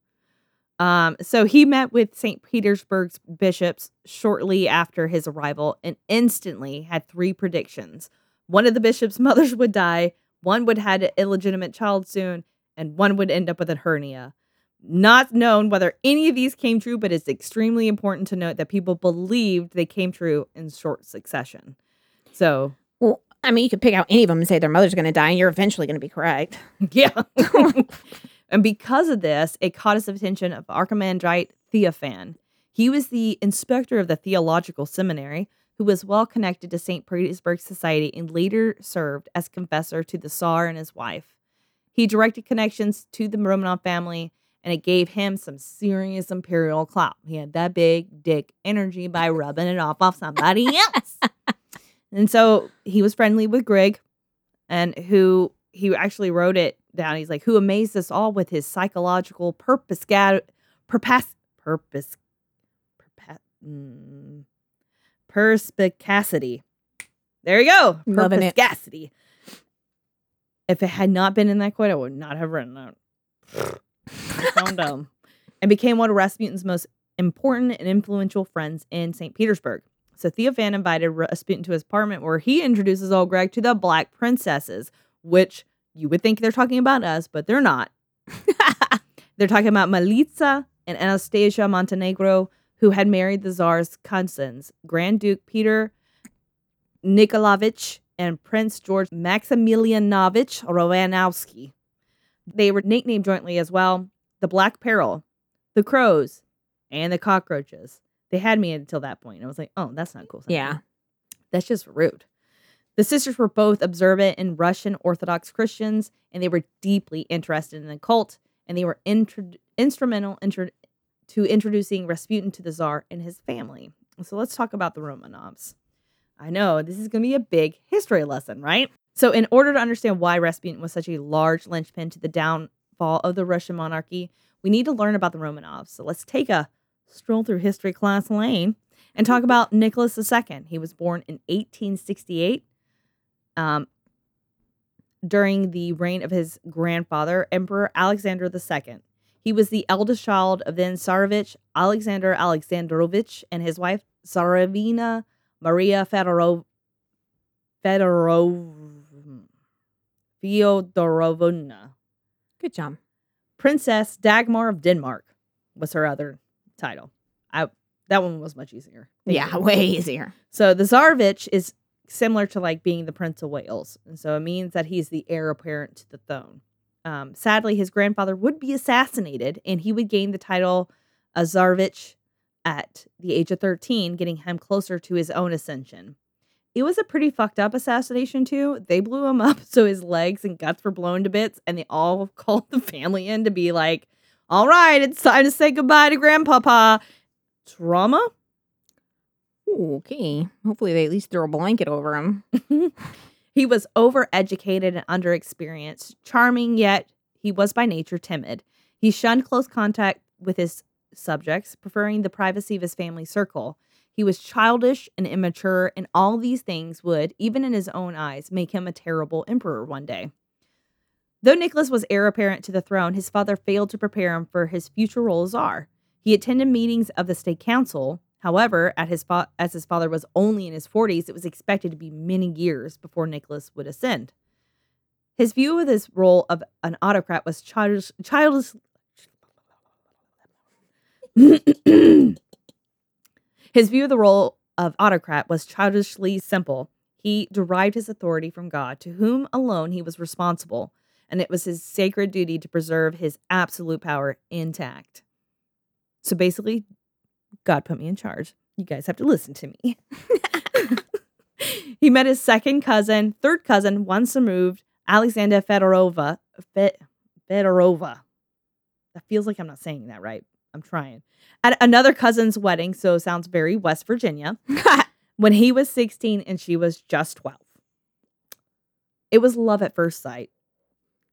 Speaker 1: Um, so he met with St. Petersburg's bishops shortly after his arrival and instantly had three predictions. One of the bishops' mothers would die, one would have an illegitimate child soon, and one would end up with a hernia. Not known whether any of these came true, but it's extremely important to note that people believed they came true in short succession. So,
Speaker 2: Well, I mean, you could pick out any of them and say their mother's going to die, and you're eventually going to be correct.
Speaker 1: Yeah. and because of this, it caught his attention of Archimandrite Theophan. He was the inspector of the theological seminary, who was well connected to St. Petersburg Society and later served as confessor to the Tsar and his wife. He directed connections to the Romanov family, and it gave him some serious imperial clout. He had that big dick energy by rubbing it off off somebody else. and so he was friendly with Greg, and who he actually wrote it down. He's like, who amazed us all with his psychological purpose, purpose, purpose, purpose, mm, perspicacity. There you go.
Speaker 2: Loving it.
Speaker 1: Perspicacity. If it had not been in that quote, I would not have written that. Calm down. And became one of Rasputin's most important and influential friends in St. Petersburg. So Theophan invited Rasputin to his apartment where he introduces old Greg to the Black Princesses, which you would think they're talking about us, but they're not. they're talking about Malitza and Anastasia Montenegro, who had married the Tsar's cousins, Grand Duke Peter Nikolaevich and Prince George Maximilianovich Romanowski. They were nicknamed jointly as well the Black Peril, the Crows, and the Cockroaches. They had me until that point. I was like, oh, that's not cool.
Speaker 2: Yeah.
Speaker 1: That's just rude. The sisters were both observant and Russian Orthodox Christians, and they were deeply interested in the cult, and they were instrumental intro- to introducing Rasputin to the Tsar and his family. So let's talk about the Romanovs. I know this is going to be a big history lesson, right? So, in order to understand why Rasputin was such a large linchpin to the downfall of the Russian monarchy, we need to learn about the Romanovs. So, let's take a stroll through history class lane and talk about Nicholas II. He was born in 1868 um, during the reign of his grandfather, Emperor Alexander II. He was the eldest child of then Tsarevich Alexander Alexandrovich and his wife Tsarevina Maria Fedorov Fedorov Fyodorovna.
Speaker 2: Good job.
Speaker 1: Princess Dagmar of Denmark was her other title. I that one was much easier. Thank
Speaker 2: yeah,
Speaker 1: you.
Speaker 2: way easier.
Speaker 1: So the Tsarevich is similar to like being the Prince of Wales, and so it means that he's the heir apparent to the throne. Um, sadly, his grandfather would be assassinated, and he would gain the title of Tsarevich at the age of thirteen, getting him closer to his own ascension. It was a pretty fucked up assassination too. They blew him up so his legs and guts were blown to bits, and they all called the family in to be like, "All right, it's time to say goodbye to Grandpapa." Trauma.
Speaker 2: Okay. Hopefully, they at least throw a blanket over him.
Speaker 1: he was overeducated and underexperienced, charming, yet he was by nature timid. He shunned close contact with his subjects, preferring the privacy of his family circle. He was childish and immature, and all these things would, even in his own eyes, make him a terrible emperor one day. Though Nicholas was heir apparent to the throne, his father failed to prepare him for his future role as czar. He attended meetings of the state council. However, his fa- as his father was only in his 40s, it was expected to be many years before Nicholas would ascend. His view of his role of an autocrat was childish. childish his view of the role of autocrat was childishly simple. He derived his authority from God, to whom alone he was responsible, and it was his sacred duty to preserve his absolute power intact. So basically, God put me in charge. You guys have to listen to me. he met his second cousin, third cousin, once removed, Alexandra Fedorova. Fe- Fedorova. That feels like I'm not saying that right. I'm trying. At another cousin's wedding, so sounds very West Virginia, when he was 16 and she was just 12. It was love at first sight.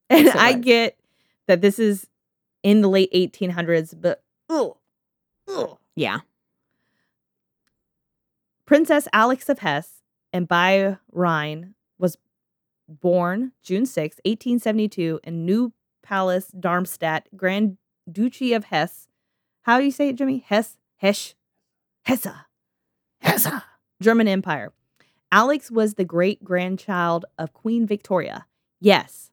Speaker 1: And
Speaker 2: it
Speaker 1: I get that this is in the late 1800s, but ugh, ugh.
Speaker 2: Yeah.
Speaker 1: Princess Alex of Hesse and by Rhine was born June 6, 1872, in New Palace, Darmstadt, Grand Duchy of Hesse. How do you say it, Jimmy? Hesse? Hesch? Hesse. Hesse. German Empire. Alex was the great grandchild of Queen Victoria. Yes,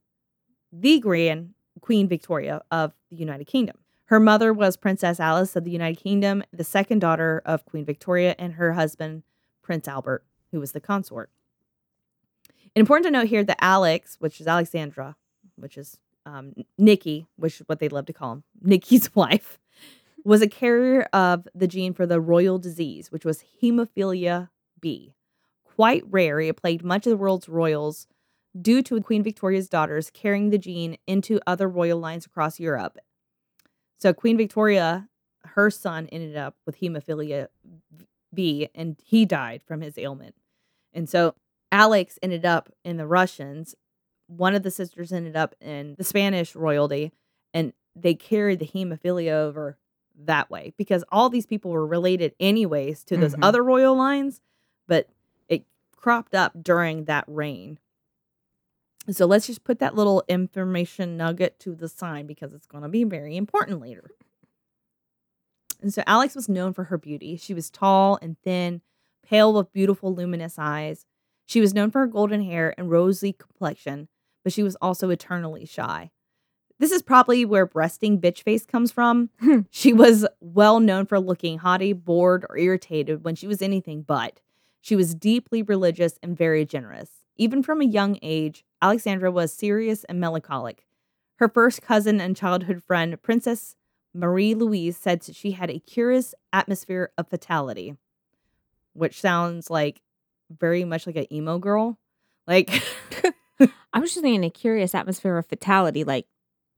Speaker 1: the grand Queen Victoria of the United Kingdom. Her mother was Princess Alice of the United Kingdom, the second daughter of Queen Victoria, and her husband, Prince Albert, who was the consort. Important to note here that Alex, which is Alexandra, which is um, Nikki, which is what they love to call him, Nikki's wife, was a carrier of the gene for the royal disease, which was hemophilia B. Quite rare, it plagued much of the world's royals due to Queen Victoria's daughters carrying the gene into other royal lines across Europe. So Queen Victoria, her son ended up with hemophilia B and he died from his ailment. And so Alex ended up in the Russians. One of the sisters ended up in the Spanish royalty and they carried the hemophilia over that way because all these people were related anyways to those
Speaker 2: Mhm.
Speaker 1: other royal lines, but it cropped up during that reign. So let's just put that little information nugget to the side because it's going to be very important later. And so Alex was known for her beauty. She was tall and thin, pale with beautiful luminous eyes. She was known for her golden hair and rosy complexion, but she was also eternally shy. This is probably where breasting bitch face comes from. she was well known for looking haughty, bored, or irritated when she was anything but. She was deeply religious and very generous. Even from a young age, Alexandra was serious and melancholic. Her first cousin and childhood friend, Princess Marie Louise, said that she had a curious atmosphere of fatality, which sounds like very much like an emo girl. Like,
Speaker 2: I was just thinking a curious atmosphere of fatality, like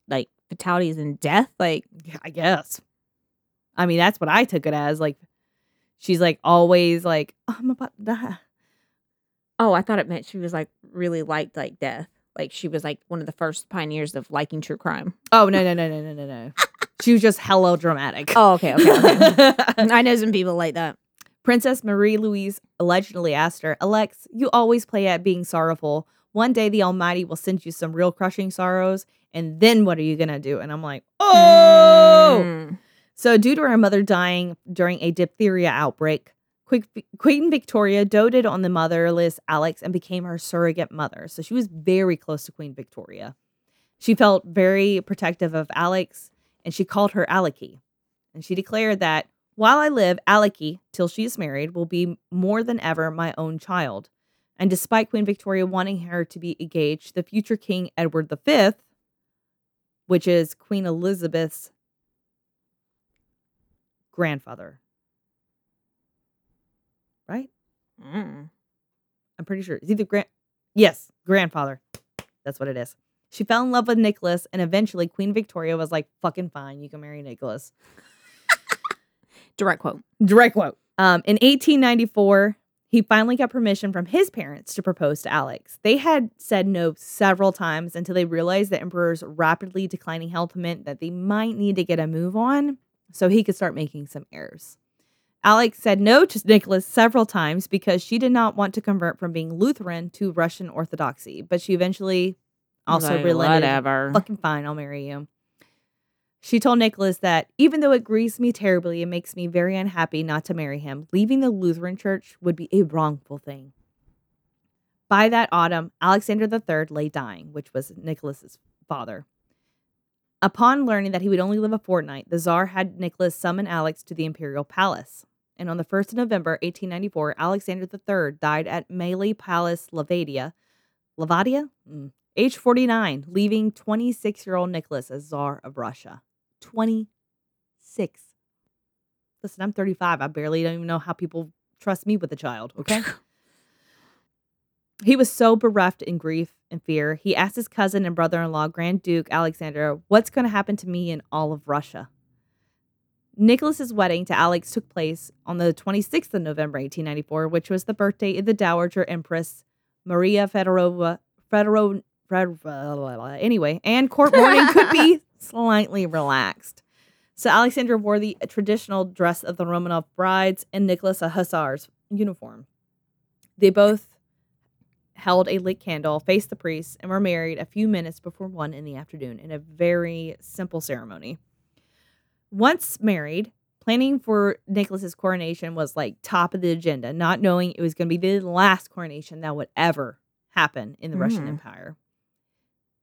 Speaker 2: like fatalities and death. Like
Speaker 1: Yeah, I guess. I mean, that's what I took it as. Like, she's like always like, "Oh, I'm about to die.
Speaker 2: Oh, I thought it meant she was like really liked like death. Like she was like one of the first pioneers of liking true crime.
Speaker 1: Oh, no, no, no, no, no, no, no. she was just hello dramatic.
Speaker 2: Oh, okay, okay, okay. I know some people like that.
Speaker 1: Princess Marie Louise allegedly asked her, Alex, you always play at being sorrowful. One day the Almighty will send you some real crushing sorrows, and then what are you going to do? And I'm like, oh.
Speaker 2: Mm.
Speaker 1: So, due to her mother dying during a diphtheria outbreak, Queen Victoria doted on the motherless Alex and became her surrogate mother. So, she was very close to Queen Victoria. She felt very protective of Alex and she called her Aleki. And she declared that while I live, Aleki, till she is married, will be more than ever my own child. And despite Queen Victoria wanting her to be engaged, the future King Edward V, which is Queen Elizabeth's grandfather. Right?
Speaker 2: Mm.
Speaker 1: I'm pretty sure. It's either grand Yes, grandfather. That's what it is. She fell in love with Nicholas, and eventually Queen Victoria was like, fucking fine, you can marry Nicholas.
Speaker 2: Direct quote.
Speaker 1: Direct quote. Um, in 1894, he finally got permission from his parents to propose to Alex. They had said no several times until they realized the emperor's rapidly declining health meant that they might need to get a move on so he could start making some heirs. Alex said no to Nicholas several times because she did not want to convert from being Lutheran to Russian Orthodoxy, but she eventually also
Speaker 2: Like,
Speaker 1: relented.
Speaker 2: whatever.
Speaker 1: Fucking fine, I'll marry you. She told Nicholas that even though it grieves me terribly and makes me very unhappy not to marry him, leaving the Lutheran church would be a wrongful thing. By that autumn, Alexander III lay dying, which was Nicholas's father. Upon learning that he would only live a fortnight, the Tsar had Nicholas summon Alex to the imperial palace. And on the 1st of November, 1894, Alexander III died at Mali Palace, Lavadia. Lavadia? Mm. Age 49, leaving 26 year old Nicholas as Tsar of Russia. 26. Listen, I'm 35. I barely don't even know how people trust me with a child, okay? he was so bereft in grief and fear. He asked his cousin and brother in law, Grand Duke Alexander, what's going to happen to me and all of Russia? Nicholas's wedding to Alex took place on the 26th of November, 1894, which was the birthday of the Dowager Empress Maria Fedorova. Fedorov, Fedorova anyway, and court mourning could be slightly relaxed. So Alexandra wore the traditional dress of the Romanov brides and Nicholas a hussar's uniform. They both held a lit candle, faced the priest, and were married a few minutes before one in the afternoon in a very simple ceremony. Once married, planning for Nicholas's coronation was like top of the agenda, not knowing it was going to be the last coronation that would ever happen in the Russian
Speaker 2: Mhm.
Speaker 1: Empire.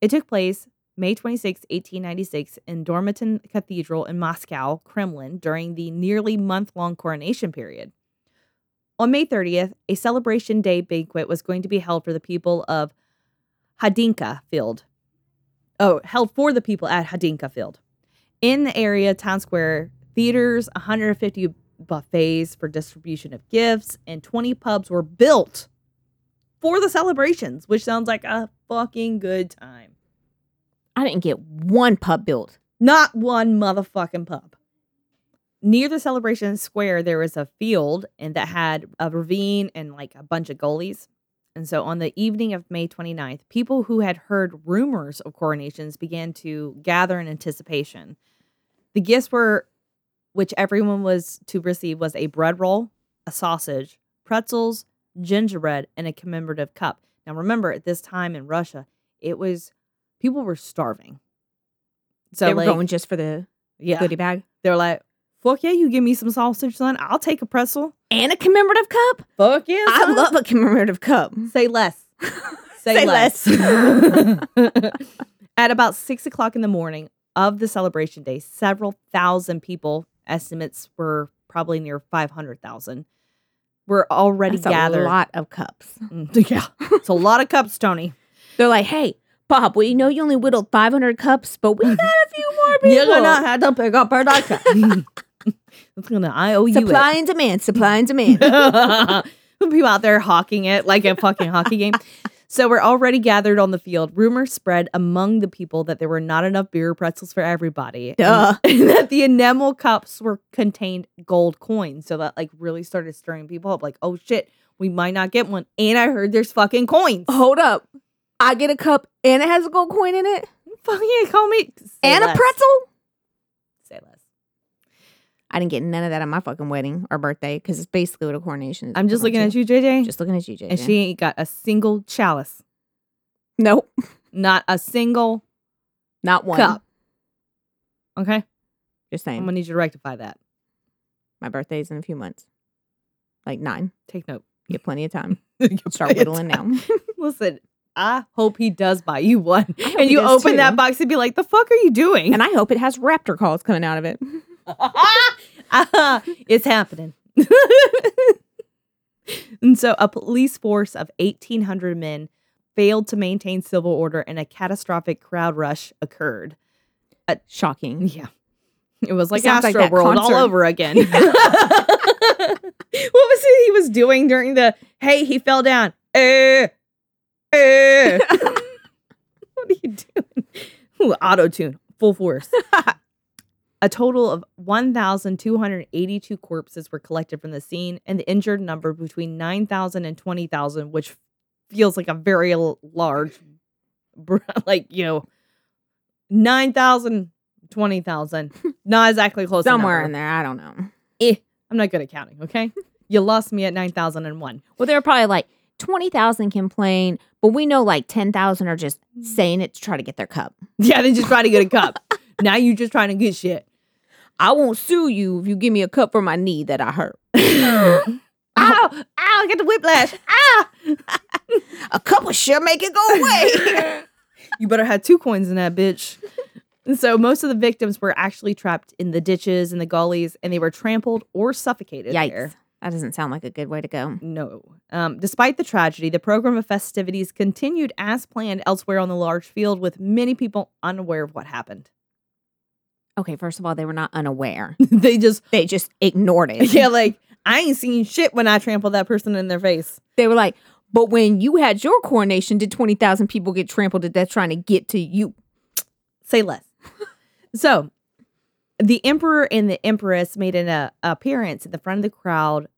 Speaker 1: It took place May 26, 1896, in Dormition Cathedral in Moscow, Kremlin, during the nearly month long coronation period. On May 30th, a celebration day banquet was going to be held for the people of Khodynka Field. Oh, held for the people at Khodynka Field. In the area, town square, theaters, 150 buffets for distribution of gifts, and 20 pubs were built for the celebrations, which sounds like a fucking good time.
Speaker 2: I didn't get one pub built.
Speaker 1: Not one motherfucking pub. Near the celebration square, there was a field and that had a ravine and like a bunch of gullies. And so on the evening of May 29th, people who had heard rumors of coronations began to gather in anticipation. The gifts were, which everyone was to receive, was a bread roll, a sausage, pretzels, gingerbread, and a commemorative cup. Now remember, at this time in Russia, it was people were starving. So
Speaker 2: they were
Speaker 1: like,
Speaker 2: going just for the
Speaker 1: yeah,
Speaker 2: goodie bag
Speaker 1: they were like, "Fuck yeah, you give me some sausage, son. I'll take a pretzel."
Speaker 2: and a commemorative cup.
Speaker 1: Fuck yeah,
Speaker 2: I love a commemorative cup.
Speaker 1: Say less. Say,
Speaker 2: Say
Speaker 1: less. At about six o'clock in the morning of the celebration day, several thousand people, estimates were probably near 500,000, were already
Speaker 2: That's
Speaker 1: gathered.
Speaker 2: a lot of cups.
Speaker 1: Mm, Yeah. It's a lot of cups, Tony.
Speaker 2: They're like, hey, Bob, we know you only whittled 500 cups, but we got a few more people.
Speaker 1: You're going to have to pick up our doctor. It's going to IOU
Speaker 2: Supply and demand, supply and demand.
Speaker 1: it. people out there hawking it like a fucking hockey game. So we're already gathered on the field. Rumors spread among the people that there were not enough beer pretzels for everybody. and-
Speaker 2: Duh.
Speaker 1: And that the enamel cups were contained gold coins. So that like really started stirring people up. Like, oh shit, we might not get one. And I heard there's fucking coins.
Speaker 2: Hold up. I get a cup and it has a gold coin in it
Speaker 1: fucking yeah, call me
Speaker 2: and a pretzel. I didn't get none of that at my fucking wedding or birthday because it's basically what a coronation is.
Speaker 1: I'm just looking at you, JJ.
Speaker 2: Just looking at you, JJ.
Speaker 1: and she ain't got a single chalice.
Speaker 2: nope,
Speaker 1: Not a single
Speaker 2: not one.
Speaker 1: cup. Okay?
Speaker 2: Just saying.
Speaker 1: I'm gonna need you to rectify that.
Speaker 2: My birthday's in a few months, like nine.
Speaker 1: Take note.
Speaker 2: You have plenty of time.
Speaker 1: You
Speaker 2: can
Speaker 1: Start
Speaker 2: whittling now.
Speaker 1: Listen, I hope he does buy you one. And you open
Speaker 2: too.
Speaker 1: that box and be like, the fuck are you doing?
Speaker 2: and I hope it has raptor calls coming out of it.
Speaker 1: Ah, it's happening. and so a police force of 1,800 men failed to maintain civil order and a catastrophic crowd rush occurred.
Speaker 2: Shocking.
Speaker 1: Yeah. It was like
Speaker 2: like
Speaker 1: Astro
Speaker 2: that
Speaker 1: World all over again. what was it he was doing during the hey, he fell down. Eh, eh. what are you doing? Ooh, auto tune, full force. A total of 1,282 corpses were collected from the scene, and the injured number between 9,000 and 20,000, which feels like a very large, like, you know, 9,000, 20,000. Not exactly close.
Speaker 2: Somewhere in there. I don't know.
Speaker 1: Eh, I'm not good at counting, okay? You lost me at 9,001.
Speaker 2: Well, they're probably like 20,000 complain, but we know like 10,000 are just
Speaker 1: Mm.
Speaker 2: saying it to try to get their cup.
Speaker 1: Yeah, they just trying to get a cup. now you're just trying to get shit.
Speaker 2: I won't sue you if you give me a cup for my knee that I hurt.
Speaker 1: ow, ow, get the whiplash. Ah!
Speaker 2: A cup will sure make it go away.
Speaker 1: You better have two coins in that bitch. And so most of the victims were actually trapped in the ditches and the gullies, and they were trampled or suffocated
Speaker 2: Yikes.
Speaker 1: there.
Speaker 2: That doesn't sound like a good way to go.
Speaker 1: No. Um, despite the tragedy, the program of festivities continued as planned elsewhere on the large field, with many people unaware of what happened.
Speaker 2: Okay, first of all, they were not unaware.
Speaker 1: they just,
Speaker 2: They just ignored it.
Speaker 1: yeah, like, I ain't seen shit when I trampled that person in their face.
Speaker 2: They were like, but when you had your coronation, did 20,000 people get trampled to death trying to get to you?
Speaker 1: Say less. so, the emperor and the empress made an uh, appearance in the front of the crowd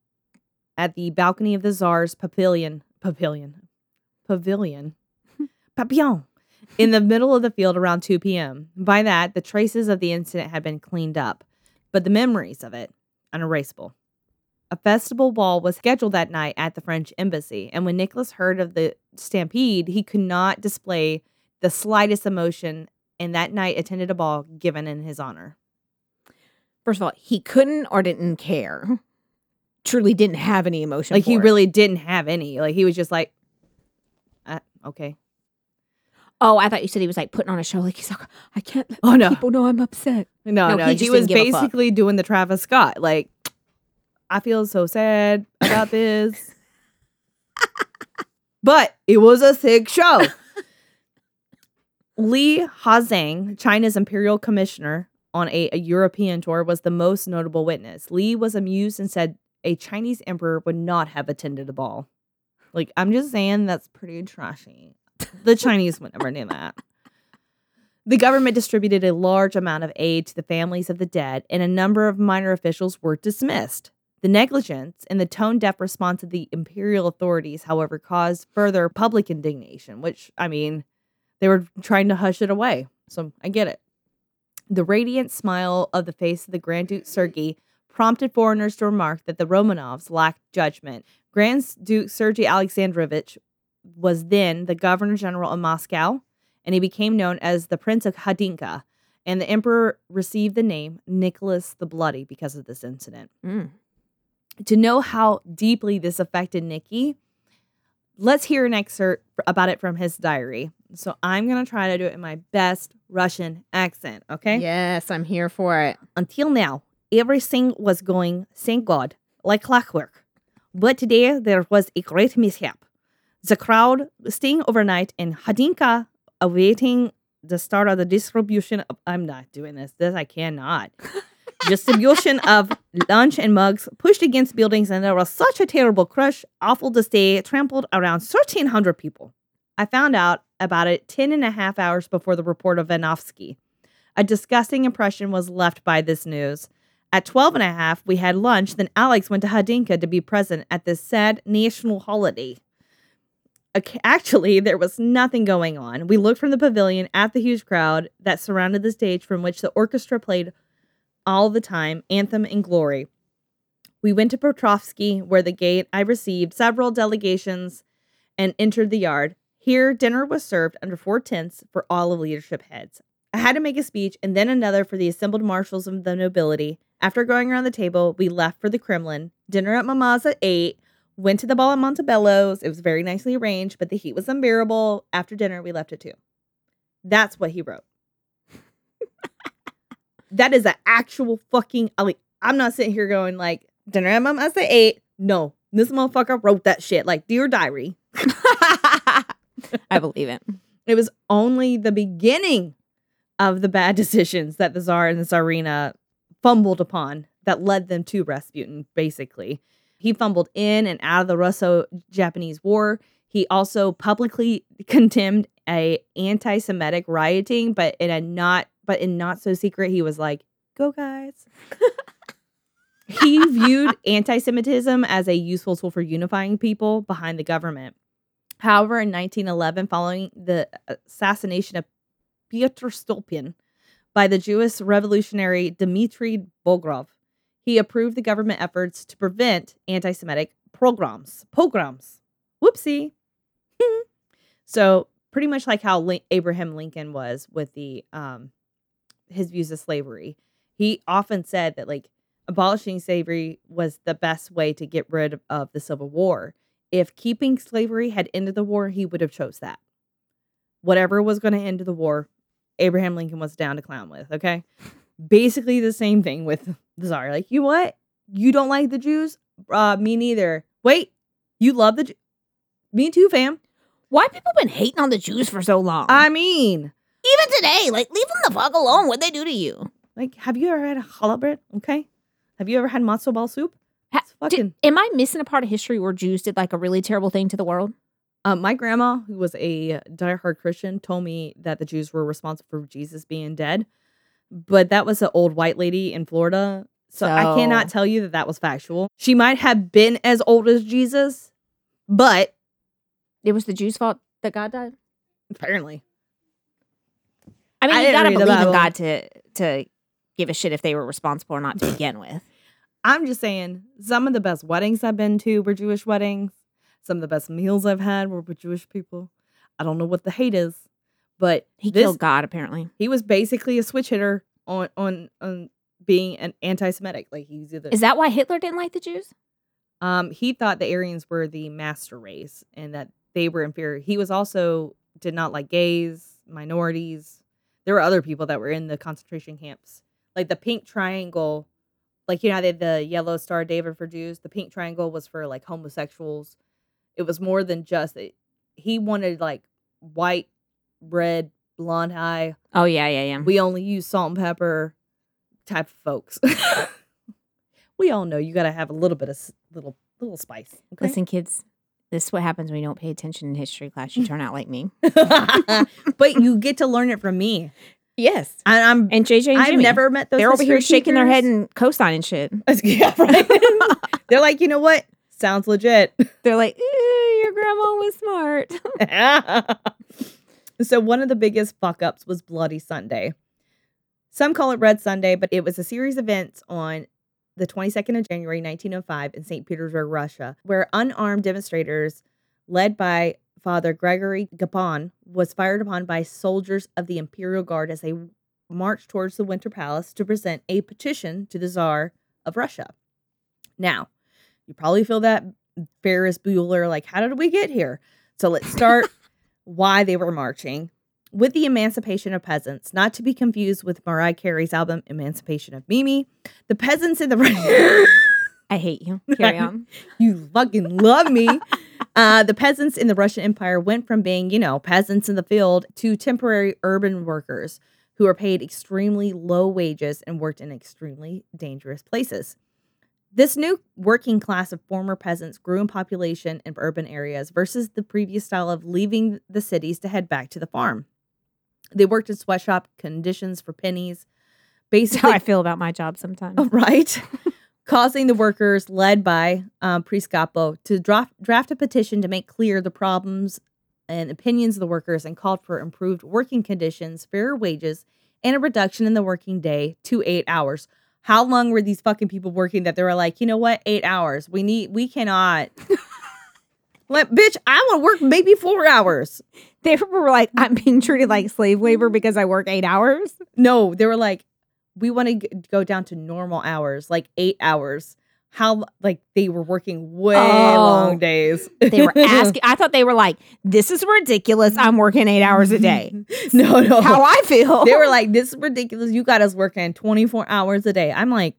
Speaker 1: at the balcony of the czar's pavilion. Pavilion. Pavilion. Papillon. In the middle of the field around 2 p.m. By that, the traces of the incident had been cleaned up, but the memories of it unerasable. A festival ball was scheduled that night at the French embassy, and when Nicholas heard of the stampede, he could not display the slightest emotion and that night attended a ball given in his honor.
Speaker 2: First of all, he couldn't or didn't care. Truly didn't have any emotion.
Speaker 1: Like he
Speaker 2: it.
Speaker 1: really didn't have any. Like he was just like, uh, okay.
Speaker 2: Oh, I thought you said he was like putting on a show. Like he's like, I can't let
Speaker 1: Oh, no.
Speaker 2: people know I'm upset.
Speaker 1: No,
Speaker 2: No,
Speaker 1: no,
Speaker 2: he
Speaker 1: he, was
Speaker 2: didn't give a fuck.
Speaker 1: basically doing the Travis Scott. Like, I feel so sad about this, but it was a sick show. Li Hongzhang, China's imperial commissioner on a, a European tour, was the most notable witness. Li was amused and said a Chinese emperor would not have attended a ball. Like, I'm just saying that's pretty trashy. The Chinese would never do that. The government distributed a large amount of aid to the families of the dead, and a number of minor officials were dismissed. The negligence and the tone deaf response of the imperial authorities, however, caused further public indignation, which, I mean, they were trying to hush it away. So I get it. The radiant smile of the face of the Grand Duke Sergei prompted foreigners to remark that the Romanovs lacked judgment. Grand Duke Sergei Alexandrovich was then the governor general of Moscow, and he became known as the Prince of Khodynka. And the emperor received the name Nicholas the Bloody because of this incident.
Speaker 2: Mm.
Speaker 1: To know how deeply this affected Nikki, let's hear an excerpt about it from his diary. So I'm going to try to do it in my best Russian accent, okay?
Speaker 2: Yes, I'm here for it.
Speaker 1: Until now, everything was going, thank God, like clockwork. But today there was a great mishap. The crowd staying overnight in Khodynka, awaiting the start of the distribution of. I'm not doing this. This I cannot. distribution of lunch and mugs pushed against buildings, and there was such a terrible crush. Awful to stay, trampled around 1,300 people. I found out about it 10 and a half hours before the report of Vannovsky. A disgusting impression was left by this news. At 12 and a half, we had lunch, then Alex went to Khodynka to be present at this sad national holiday. Ac- Actually, there was nothing going on. We looked from the pavilion at the huge crowd that surrounded the stage from which the orchestra played all the time, Anthem and Glory. We went to Petrovsky, where the gate I received several delegations and entered the yard. Here, dinner was served under four tents for all of leadership heads. I had to make a speech and then another for the assembled marshals of the nobility. After going around the table, we left for the Kremlin. Dinner at Mama's at 8. Went to the ball at Montebello's. It was very nicely arranged, but the heat was unbearable. After dinner, we left at 2. That's what he wrote. that is an actual fucking. I Like, I'm not sitting here going, like, dinner at Mama's at 8. No, this motherfucker wrote that shit. Like, Dear Diary.
Speaker 2: I believe it.
Speaker 1: It was only the beginning of the bad decisions that the Tsar and the Tsarina fumbled upon that led them to Rasputin, basically. He fumbled in and out of the Russo-Japanese War. He also publicly condemned a anti-Semitic rioting, but in a not but in not so secret, he was like, "Go guys." he viewed anti-Semitism as a useful tool for unifying people behind the government. However, in 1911, following the assassination of Pyotr Stolypin by the Jewish revolutionary Dmitry Bogrov, he approved the government efforts to prevent anti Semitic pogroms. Pogroms. Whoopsie. so, pretty much like how Abraham Lincoln was with the um, his views of slavery. He often said that like abolishing slavery was the best way to get rid of, of the Civil War. If keeping slavery had ended the war, he would have chose that. Whatever was going to end the war, Abraham Lincoln was down to clown with. Okay, basically the same thing with the czar. Like, you know what? You don't like the Jews? Uh, me neither. Wait, you love the? Ju- me too, fam.
Speaker 2: Why people been hating on the Jews for so long?
Speaker 1: I mean,
Speaker 2: Even today, like leave them the fuck alone. What they do to you?
Speaker 1: like, have you ever had a challah bread? Okay, have you ever had matzo ball soup? It's fucking.
Speaker 2: Am I missing a part of history where Jews did like a really terrible thing to the world?
Speaker 1: Um, my grandma, who was a diehard Christian, told me that the Jews were responsible for Jesus being dead, but that was an old white lady in Florida. So, I cannot tell you that that was factual. She might have been as old as Jesus, but
Speaker 2: It was the Jews' fault that God died.
Speaker 1: apparently,
Speaker 2: I mean,
Speaker 1: I
Speaker 2: you gotta believe in God to to give a shit if they were responsible or not to begin with.
Speaker 1: I'm just saying some of the best weddings I've been to were Jewish weddings. Some of the best meals I've had were with Jewish people. I don't know what the hate is, but
Speaker 2: He
Speaker 1: this,
Speaker 2: killed God, apparently.
Speaker 1: he was basically a switch hitter on on on being an anti-Semitic. Like he's either
Speaker 2: Is that why Hitler didn't like the Jews?
Speaker 1: Um, he thought the Aryans were the master race and that they were inferior. He was also did not like gays, minorities. There were other people that were in the concentration camps, like the pink triangle. Like you know, they had the yellow star David for Jews. The pink triangle was for like homosexuals. It was more than just it, he wanted like white, red, blonde eye.
Speaker 2: Oh yeah, yeah, yeah.
Speaker 1: We only use salt and pepper type of folks. we all know you got to have a little bit of little little spice. Okay?
Speaker 2: Listen, kids, this is what happens when you don't pay attention in history class. You turn out like me.
Speaker 1: but you get to learn it from me.
Speaker 2: Yes.
Speaker 1: And I'm
Speaker 2: And JJ and
Speaker 1: I've
Speaker 2: Jimmy.
Speaker 1: never met those.
Speaker 2: They're over here
Speaker 1: history
Speaker 2: shaking their head and co-signing shit.
Speaker 1: yeah, right. They're like, you know what? Sounds legit.
Speaker 2: They're like, "Eh, your grandma was smart.
Speaker 1: So one of the biggest fuck ups was Bloody Sunday. Some call it Red Sunday, but it was a series of events on the 22nd of January 1905 in St. Petersburg, Russia, where unarmed demonstrators led by Father Gregory Gapon was fired upon by soldiers of the Imperial Guard as they marched towards the Winter Palace to present a petition to the Tsar of Russia. Now, you probably feel that Ferris Bueller, like, how did we get here? So let's start why they were marching. With the emancipation of peasants, not to be confused with Mariah Carey's album Emancipation of Mimi, the peasants in the
Speaker 2: I hate you. Carry on.
Speaker 1: you fucking love me. Uh, the peasants in the Russian Empire went from being, you know, peasants in the field to temporary urban workers who were paid extremely low wages and worked in extremely dangerous places. This new working class of former peasants grew in population in urban areas versus the previous style of leaving the cities to head back to the farm. They worked in sweatshop conditions for pennies.
Speaker 2: That's how I feel about my job sometimes.
Speaker 1: Right? Causing the workers, led by um, Priest Gapon, to draft, draft a petition to make clear the problems and opinions of the workers and called for improved working conditions, fairer wages, and a reduction in the working day to eight hours. How long were these fucking people working that they were like, you know what, eight hours? We need, we cannot. like, bitch, I want to work maybe four hours.
Speaker 2: They were like, I'm being treated like slave labor because I work eight hours.
Speaker 1: No, they were like, we want to g- go down to normal hours, like eight hours. How like they were working way
Speaker 2: Oh.
Speaker 1: long days.
Speaker 2: They were asking. I thought they were like, "This is ridiculous. I'm working eight hours a day."
Speaker 1: no, no.
Speaker 2: How I feel.
Speaker 1: they were like, this is ridiculous. You got us working 24 hours a day. I'm like,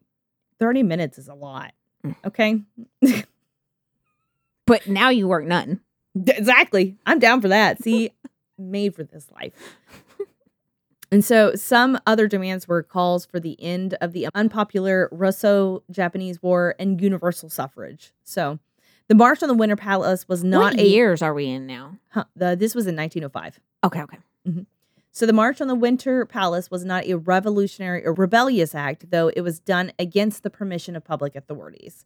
Speaker 1: 30 minutes is a lot.
Speaker 2: Mm.
Speaker 1: Okay.
Speaker 2: but now you work none.
Speaker 1: Exactly. I'm down for that. See, made for this life. And so some other demands were calls for the end of the unpopular Russo Japanese War and universal suffrage. So the March on the Winter Palace was not
Speaker 2: what
Speaker 1: a
Speaker 2: years are we in now?
Speaker 1: Huh, the, this was in 1905.
Speaker 2: Okay, okay. Mm-hmm.
Speaker 1: So the March on the Winter Palace was not a revolutionary or rebellious act, though it was done against the permission of public authorities.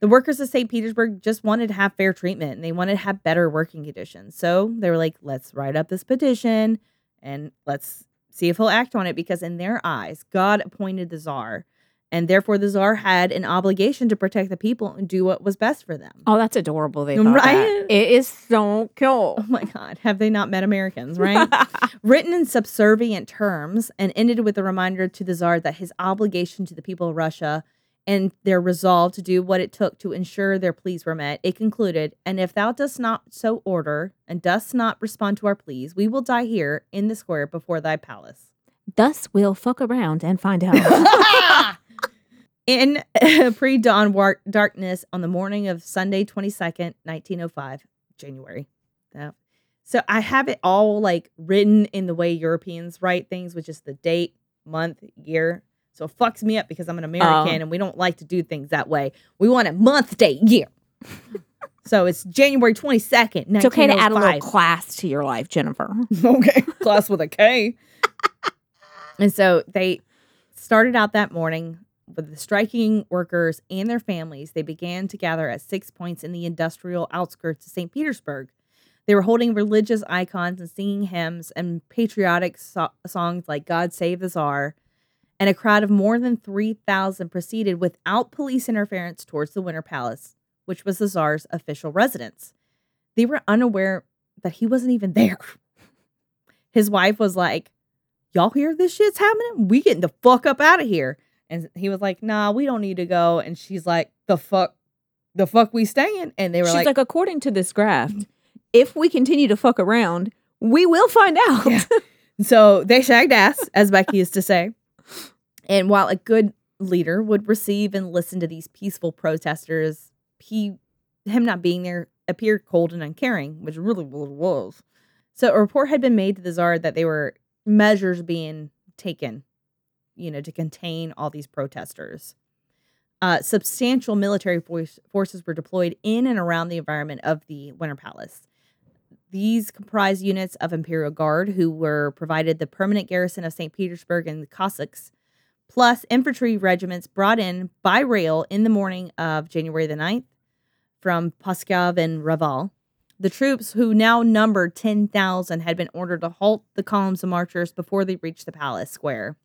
Speaker 1: The workers of St. Petersburg just wanted to have fair treatment and they wanted to have better working conditions. So they were like, let's write up this petition and let's see if he'll act on it because in their eyes, God appointed the czar. And therefore, the czar had an obligation to protect the people and do what was best for them.
Speaker 2: Oh, that's adorable. They thought
Speaker 1: Right?
Speaker 2: that. It is so cool.
Speaker 1: Oh my God, have they not met Americans, right? written in subservient terms and ended with a reminder to the czar that his obligation to the people of Russia and their resolve to do what it took to ensure their pleas were met, it concluded, And if thou dost not so order, and dost not respond to our pleas, we will die here in the square before thy palace.
Speaker 2: Thus we'll fuck around and find out.
Speaker 1: in pre dawn war- darkness on the morning of Sunday, 22nd, 1905, January. Yeah. So I have it all like written in the way Europeans write things, which is the date, month, year. So it fucks me up because I'm an American oh. and we don't like to do things that way. We want a month, date, year. so it's January 22nd,
Speaker 2: it's okay to add a little
Speaker 1: oh
Speaker 2: class to your life, Jennifer.
Speaker 1: okay. Class with a K. and so they started out that morning with the striking workers and their families. They began to gather at six points in the industrial outskirts of St. Petersburg. They were holding religious icons and singing hymns and patriotic so- songs like God Save the Tsar. And a crowd of more than 3,000 proceeded without police interference towards the Winter Palace, which was the Tsar's official residence. They were unaware that he wasn't even there. His wife was like, Y'all hear this shit's happening? We getting the fuck up out of here. And he was like, Nah, we don't need to go. And she's like, The fuck, the fuck we staying? And they were
Speaker 2: She's
Speaker 1: like,
Speaker 2: like, according to this graph, if we continue to fuck around, we will find out.
Speaker 1: Yeah. So they shagged ass, as Becky used to say. And while a good leader would receive and listen to these peaceful protesters, he him not being there appeared cold and uncaring, which really was. So a report had been made to the czar that there were measures being taken, you know, to contain all these protesters. Uh, substantial military force, forces were deployed in and around the environment of the Winter Palace. These comprised units of Imperial Guard who were provided the permanent garrison of St. Petersburg and the Cossacks, plus infantry regiments brought in by rail in the morning of January the 9th from Pskov and Reval. The troops, who now numbered 10,000, had been ordered to halt the columns of marchers before they reached the palace square.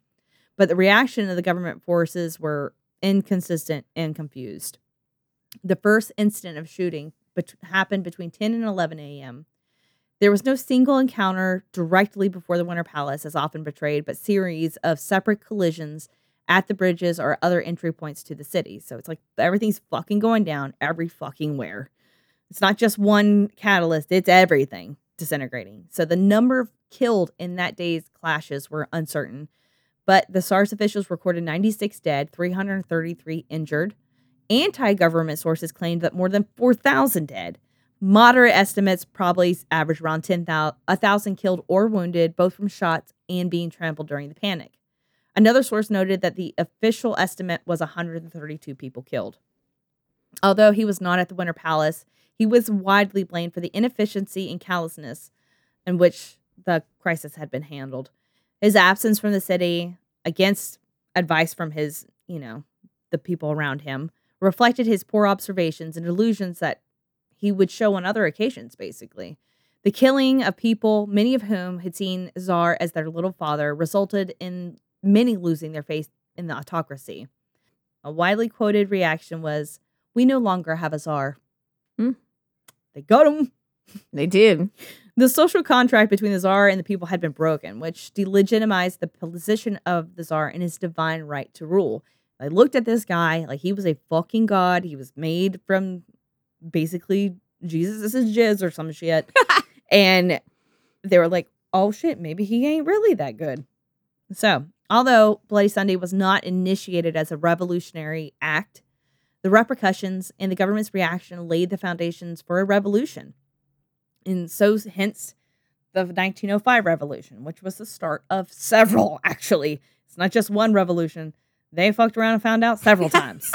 Speaker 1: But the reaction of the government forces were inconsistent and confused. The first incident of shooting happened between 10 and 11 a.m. There was no single encounter directly before the Winter Palace, as often portrayed, but series of separate collisions at the bridges or other entry points to the city. So it's like everything's fucking going down every fucking where. It's not just one catalyst, it's everything disintegrating. So the number of killed in that day's clashes were uncertain, but the Tsar's officials recorded 96 dead, 333 injured. Anti government sources claimed that more than 4,000 dead. Moderate estimates probably average around 10,000 1,000 killed or wounded, both from shots and being trampled during the panic. Another source noted that the official estimate was 132 people killed. Although he was not at the Winter Palace, he was widely blamed for the inefficiency and callousness in which the crisis had been handled. His absence from the city, against advice from his, you know, the people around him, reflected his poor observations and delusions that he would show on other occasions, basically. The killing of people, many of whom had seen Tsar as their little father, resulted in many losing their faith in the autocracy. A widely quoted reaction was, We no longer have a Tsar.
Speaker 2: Hmm.
Speaker 1: They got him.
Speaker 2: They did.
Speaker 1: The social contract between the Tsar and the people had been broken, which delegitimized the position of the Tsar and his divine right to rule. I looked at this guy like he was a fucking god. He was made from basically Jesus this is jizz or some shit. and they were like, oh shit, maybe he ain't really that good. So, although Bloody Sunday was not initiated as a revolutionary act, the repercussions and the government's reaction laid the foundations for a revolution. And so, hence the 1905 revolution, which was the start of several, actually. It's not just one revolution. They fucked around and found out several times.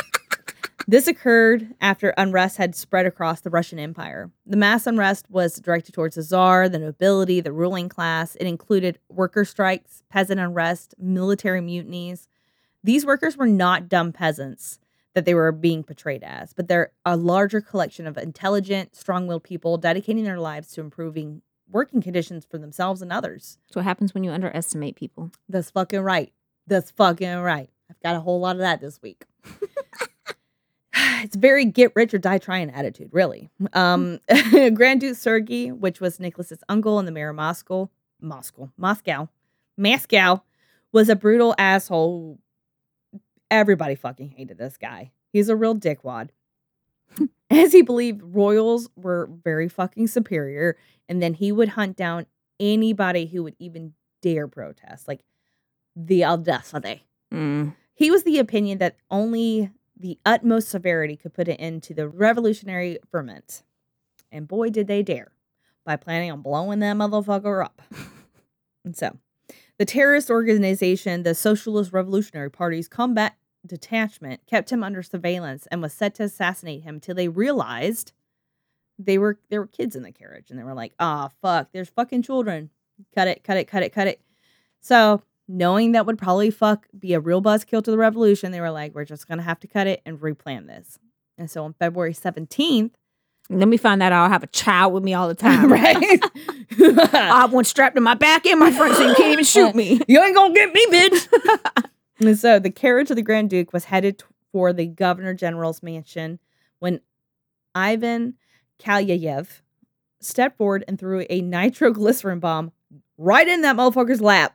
Speaker 1: This occurred after unrest had spread across the Russian Empire. The mass unrest was directed towards the czar, the nobility, the ruling class. It included worker strikes, peasant unrest, military mutinies. These workers were not dumb peasants that they were being portrayed as, but they're a larger collection of intelligent, strong willed people dedicating their lives to improving working conditions for themselves and others.
Speaker 2: That's what happens when you underestimate people.
Speaker 1: That's fucking right. That's fucking right. I've got a whole lot of that this week. it's very get rich or die trying attitude, really. Um, Grand Duke Sergei, which was Nicholas's uncle and the mayor of Moscow, Moscow, Moscow, Moscow, was a brutal asshole. everybody fucking hated this guy. He's a real dickwad. As he believed royals were very fucking superior, and then he would hunt down anybody who would even dare protest, like the audacity.
Speaker 2: Mm.
Speaker 1: He was the opinion that only the utmost severity could put an end to the revolutionary ferment. And boy, did they dare by planning on blowing that motherfucker up. and so, the terrorist organization, the Socialist Revolutionary Party's combat detachment, kept him under surveillance and was set to assassinate him till they realized they were there were kids in the carriage and they were like, ah, fuck, there's fucking children. Cut it, cut it, cut it, cut it. So knowing that would probably fuck be a real buzzkill to the revolution, they were like, we're just gonna have to cut it and replan this. And so on February 17th,
Speaker 2: Let me find that out. I'll have a child with me all the time.
Speaker 1: right?
Speaker 2: I have one strapped to my back and my front so you can't even shoot me.
Speaker 1: you ain't gonna get me, bitch. and so the carriage of the Grand Duke was headed for the Governor General's mansion when Ivan Kalyayev stepped forward and threw a nitroglycerin bomb right in that motherfucker's lap.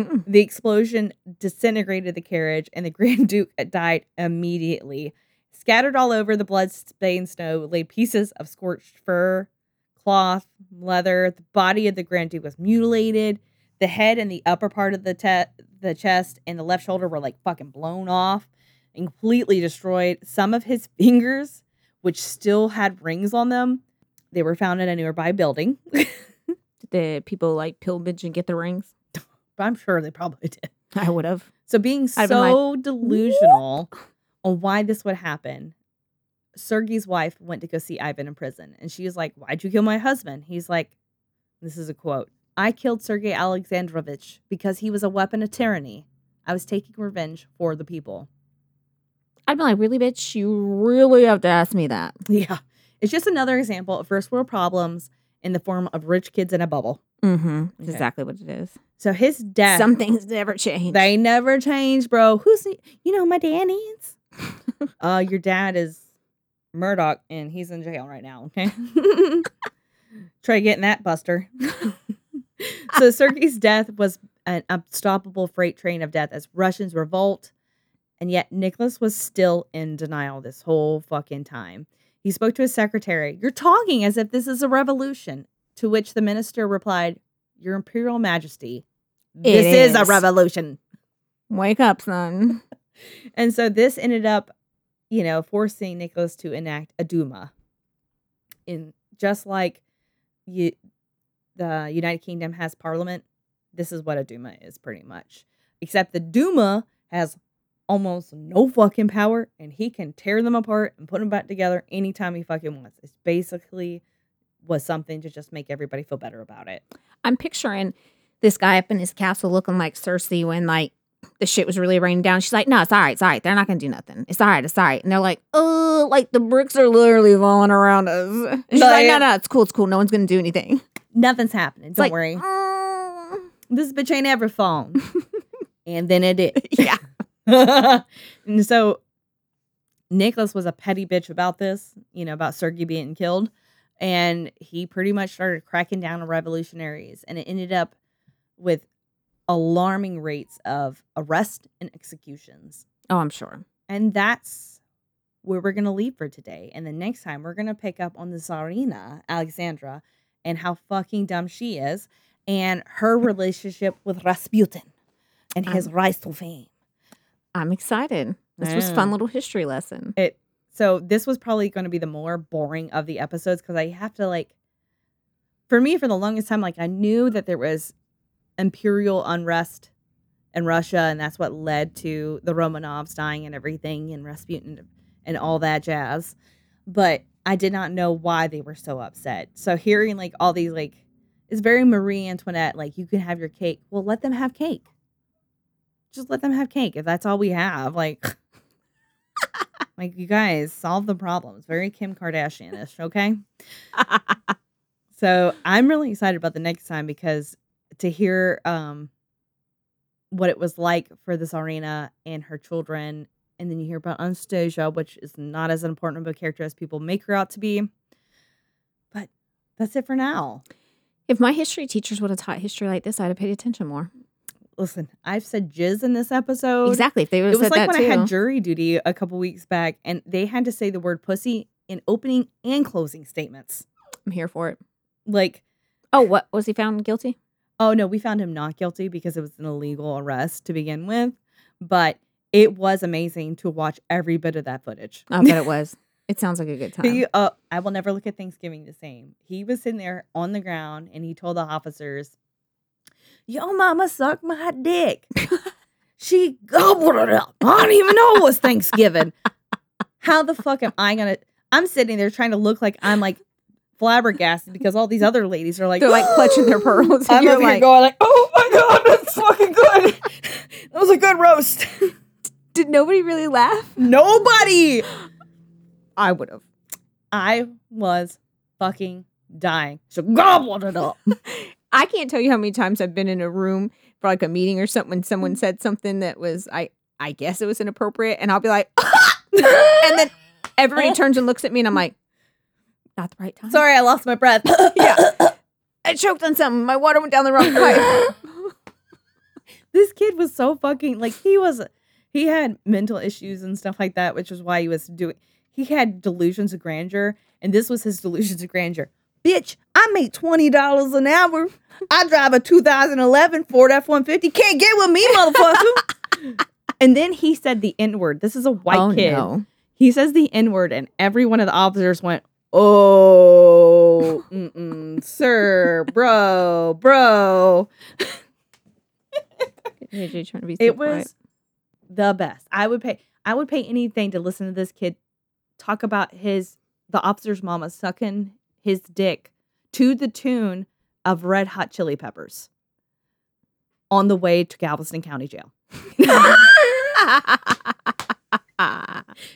Speaker 2: Mm-mm.
Speaker 1: The explosion disintegrated the carriage, and the Grand Duke died immediately. Scattered all over the blood-stained snow lay pieces of scorched fur, cloth, leather. The body of the Grand Duke was mutilated. The head and the upper part of the te- the chest and the left shoulder were like fucking blown off and completely destroyed. Some of his fingers, which still had rings on them, they were found in a nearby building.
Speaker 2: Did the people like pilgrimage and get the rings?
Speaker 1: But I'm sure they probably did.
Speaker 2: I would have.
Speaker 1: So being
Speaker 2: I'd been like,
Speaker 1: so delusional on why this would happen, Sergey's wife went to go see Ivan in prison, and she was like, "Why'd you kill my husband?" He's like, "This is a quote: I killed Sergey Alexandrovich because he was a weapon of tyranny. I was taking revenge for the people."
Speaker 2: I'd be like, really, bitch? You really have to ask me that.
Speaker 1: Yeah, it's just another example of first world problems in the form of rich kids in a bubble.
Speaker 2: Mm-hmm.
Speaker 1: Okay.
Speaker 2: exactly what it is.
Speaker 1: So his death,
Speaker 2: Some things never change.
Speaker 1: they never change, bro. Who's the- you know my daddies? uh, your dad is Murdaugh, and he's in jail right now. Okay, try getting that, Buster. so Sergei's death was an unstoppable freight train of death as Russians revolt, and yet Nicholas was still in denial this whole fucking time. He spoke to his secretary. You're talking as if this is a revolution. To which the minister replied, Your Imperial Majesty, this is. a revolution.
Speaker 2: Wake up, son.
Speaker 1: And so this ended up, you know, forcing Nicholas to enact a Duma. In just like you, the United Kingdom has parliament, this is what a Duma is pretty much. Except the Duma has almost no fucking power and he can tear them apart and put them back together anytime he fucking wants. It's basically was something to just make everybody feel better about it.
Speaker 2: I'm picturing this guy up in his castle looking like Cersei when like the shit was really raining down. She's like, no, it's all right, it's all right. They're not gonna do nothing. It's all right, it's all right. And they're like, oh, like the bricks are literally falling around us. And she's
Speaker 1: No,
Speaker 2: like, no, no, it's cool, it's cool. No one's gonna do anything.
Speaker 1: Nothing's happening. Don't
Speaker 2: like,
Speaker 1: worry.
Speaker 2: "Mm."
Speaker 1: This bitch ain't ever phone. and then it did.
Speaker 2: yeah.
Speaker 1: and so Nicholas was a petty bitch about this, you know, about Sergei being killed. And he pretty much started cracking down on revolutionaries. And it ended up with alarming rates of arrest and executions.
Speaker 2: Oh, I'm sure.
Speaker 1: And that's where we're going to leave for today. And the next time, we're going to pick up on the Tsarina, Alexandra, and how fucking dumb she is, and her relationship with Rasputin and his
Speaker 2: Um,
Speaker 1: rise to fame.
Speaker 2: I'm excited. This was a fun little history lesson.
Speaker 1: It so this was probably going to be the more boring of the episodes because I have to like for me for the longest time like I knew that there was imperial unrest in Russia and that's what led to the Romanovs dying and everything and Rasputin and all that jazz. But I did not know why they were so upset. So hearing like all these like it's very Marie Antoinette like you can have your cake. Well, let them have cake. Just let them have cake if that's all we have. Like like you guys solve the problems. Very Kim Kardashian-ish, okay? So I'm really excited about the next time because to hear um what it was like for the Tsarina and her children, and then you hear about Anastasia, which is not as important of a character as people make her out to be. But that's it for now.
Speaker 2: if my history teachers would have taught history like this, I'd have paid attention more.
Speaker 1: Listen, I've said jizz in this episode.
Speaker 2: Exactly. If they
Speaker 1: It was
Speaker 2: said
Speaker 1: like when I had jury duty a couple weeks back, and they had to say the word pussy in opening and closing statements.
Speaker 2: I'm here for it.
Speaker 1: Like,
Speaker 2: Oh, what was he found guilty?
Speaker 1: oh no, we found him not guilty because it was an illegal arrest to begin with, but it was amazing to watch every bit of that footage.
Speaker 2: I bet it was. It sounds like a good time.
Speaker 1: He, uh, I will never look at Thanksgiving the same. He was sitting there on the ground and he told the officers, Yo, mama sucked my dick. she gobbled it up. I don't even know it was Thanksgiving. How the fuck am I gonna? I'm sitting there trying to look like I'm like flabbergasted because all these other ladies are like,
Speaker 2: They're like clutching their pearls. And
Speaker 1: I'm
Speaker 2: you're
Speaker 1: here
Speaker 2: like,
Speaker 1: going like, oh my god, that's fucking good. that was a good roast.
Speaker 2: did nobody really laugh?
Speaker 1: Nobody.
Speaker 2: I would have.
Speaker 1: I was fucking dying. So gobbled it up.
Speaker 2: I can't tell you how many times I've been in a room for like a meeting or something when someone mm-hmm. said something that was I I guess it was inappropriate and I'll be like and then everybody turns and looks at me and I'm like not the right time.
Speaker 1: Sorry, I lost my breath.
Speaker 2: Yeah. I choked on something. My water went down the wrong pipe.
Speaker 1: this kid was so fucking like he was he had mental issues and stuff like that, which was why he was doing he had delusions of grandeur, and this was his delusions of grandeur. Bitch, I make twenty dollars an hour. I drive a 2011 Ford F150. Can't get with me, motherfucker. and then he said the N word. This is a white
Speaker 2: oh
Speaker 1: kid.
Speaker 2: no.
Speaker 1: He says the N word, and every one of the officers went, "Oh, sir, bro, bro."
Speaker 2: AJ trying to be so
Speaker 1: it
Speaker 2: quiet.
Speaker 1: was the best. I would pay. I would pay anything to listen to this kid talk about his the officer's mama sucking his dick to the tune of Red Hot Chili Peppers on the way to Galveston County Jail.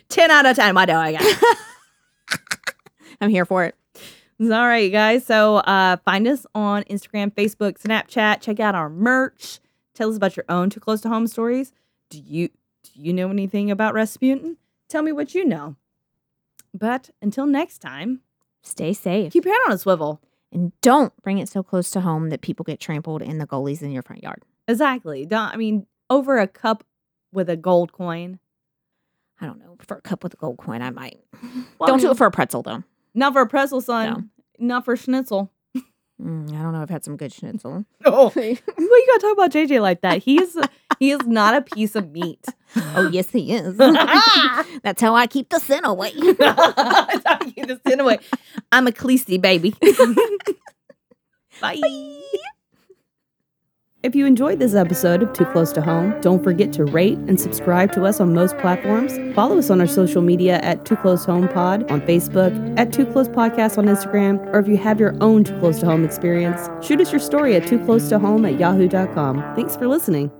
Speaker 1: Ten out of ten. I know I got. it.
Speaker 2: I'm here for it.
Speaker 1: All right, you guys. So uh, find us on Instagram, Facebook, Snapchat. Check out our merch. Tell us about your own too close to home stories. Do you do you know anything about Rasputin? Tell me what you know. But until next time,
Speaker 2: Stay safe.
Speaker 1: keep your head on a swivel.
Speaker 2: And don't bring it so close to home that people get trampled in the gullies in your front yard.
Speaker 1: Exactly. Don't I mean over a cup with a gold coin.
Speaker 2: I don't know. For a cup with a gold coin, I might.
Speaker 1: Well,
Speaker 2: don't
Speaker 1: I
Speaker 2: do it for a pretzel, though.
Speaker 1: Not for a pretzel, son. Not for schnitzel.
Speaker 2: Mm, I don't know. I've had some good schnitzel.
Speaker 1: Oh, well, you gotta talk about JJ like that. He is he is not a piece of meat.
Speaker 2: oh, yes, he is. That's how I keep the sin away.
Speaker 1: That's how you get this in away. I'm a Khaleesi baby. Bye. If you enjoyed this episode of Too Close to Home, don't forget to rate and subscribe to us on most platforms. Follow us on our social media at Too Close Home Pod on Facebook, at Too Close Podcast on Instagram, or if you have your own Too Close to Home experience, shoot us your story at Too Close to Home at yahoo.com. Thanks for listening.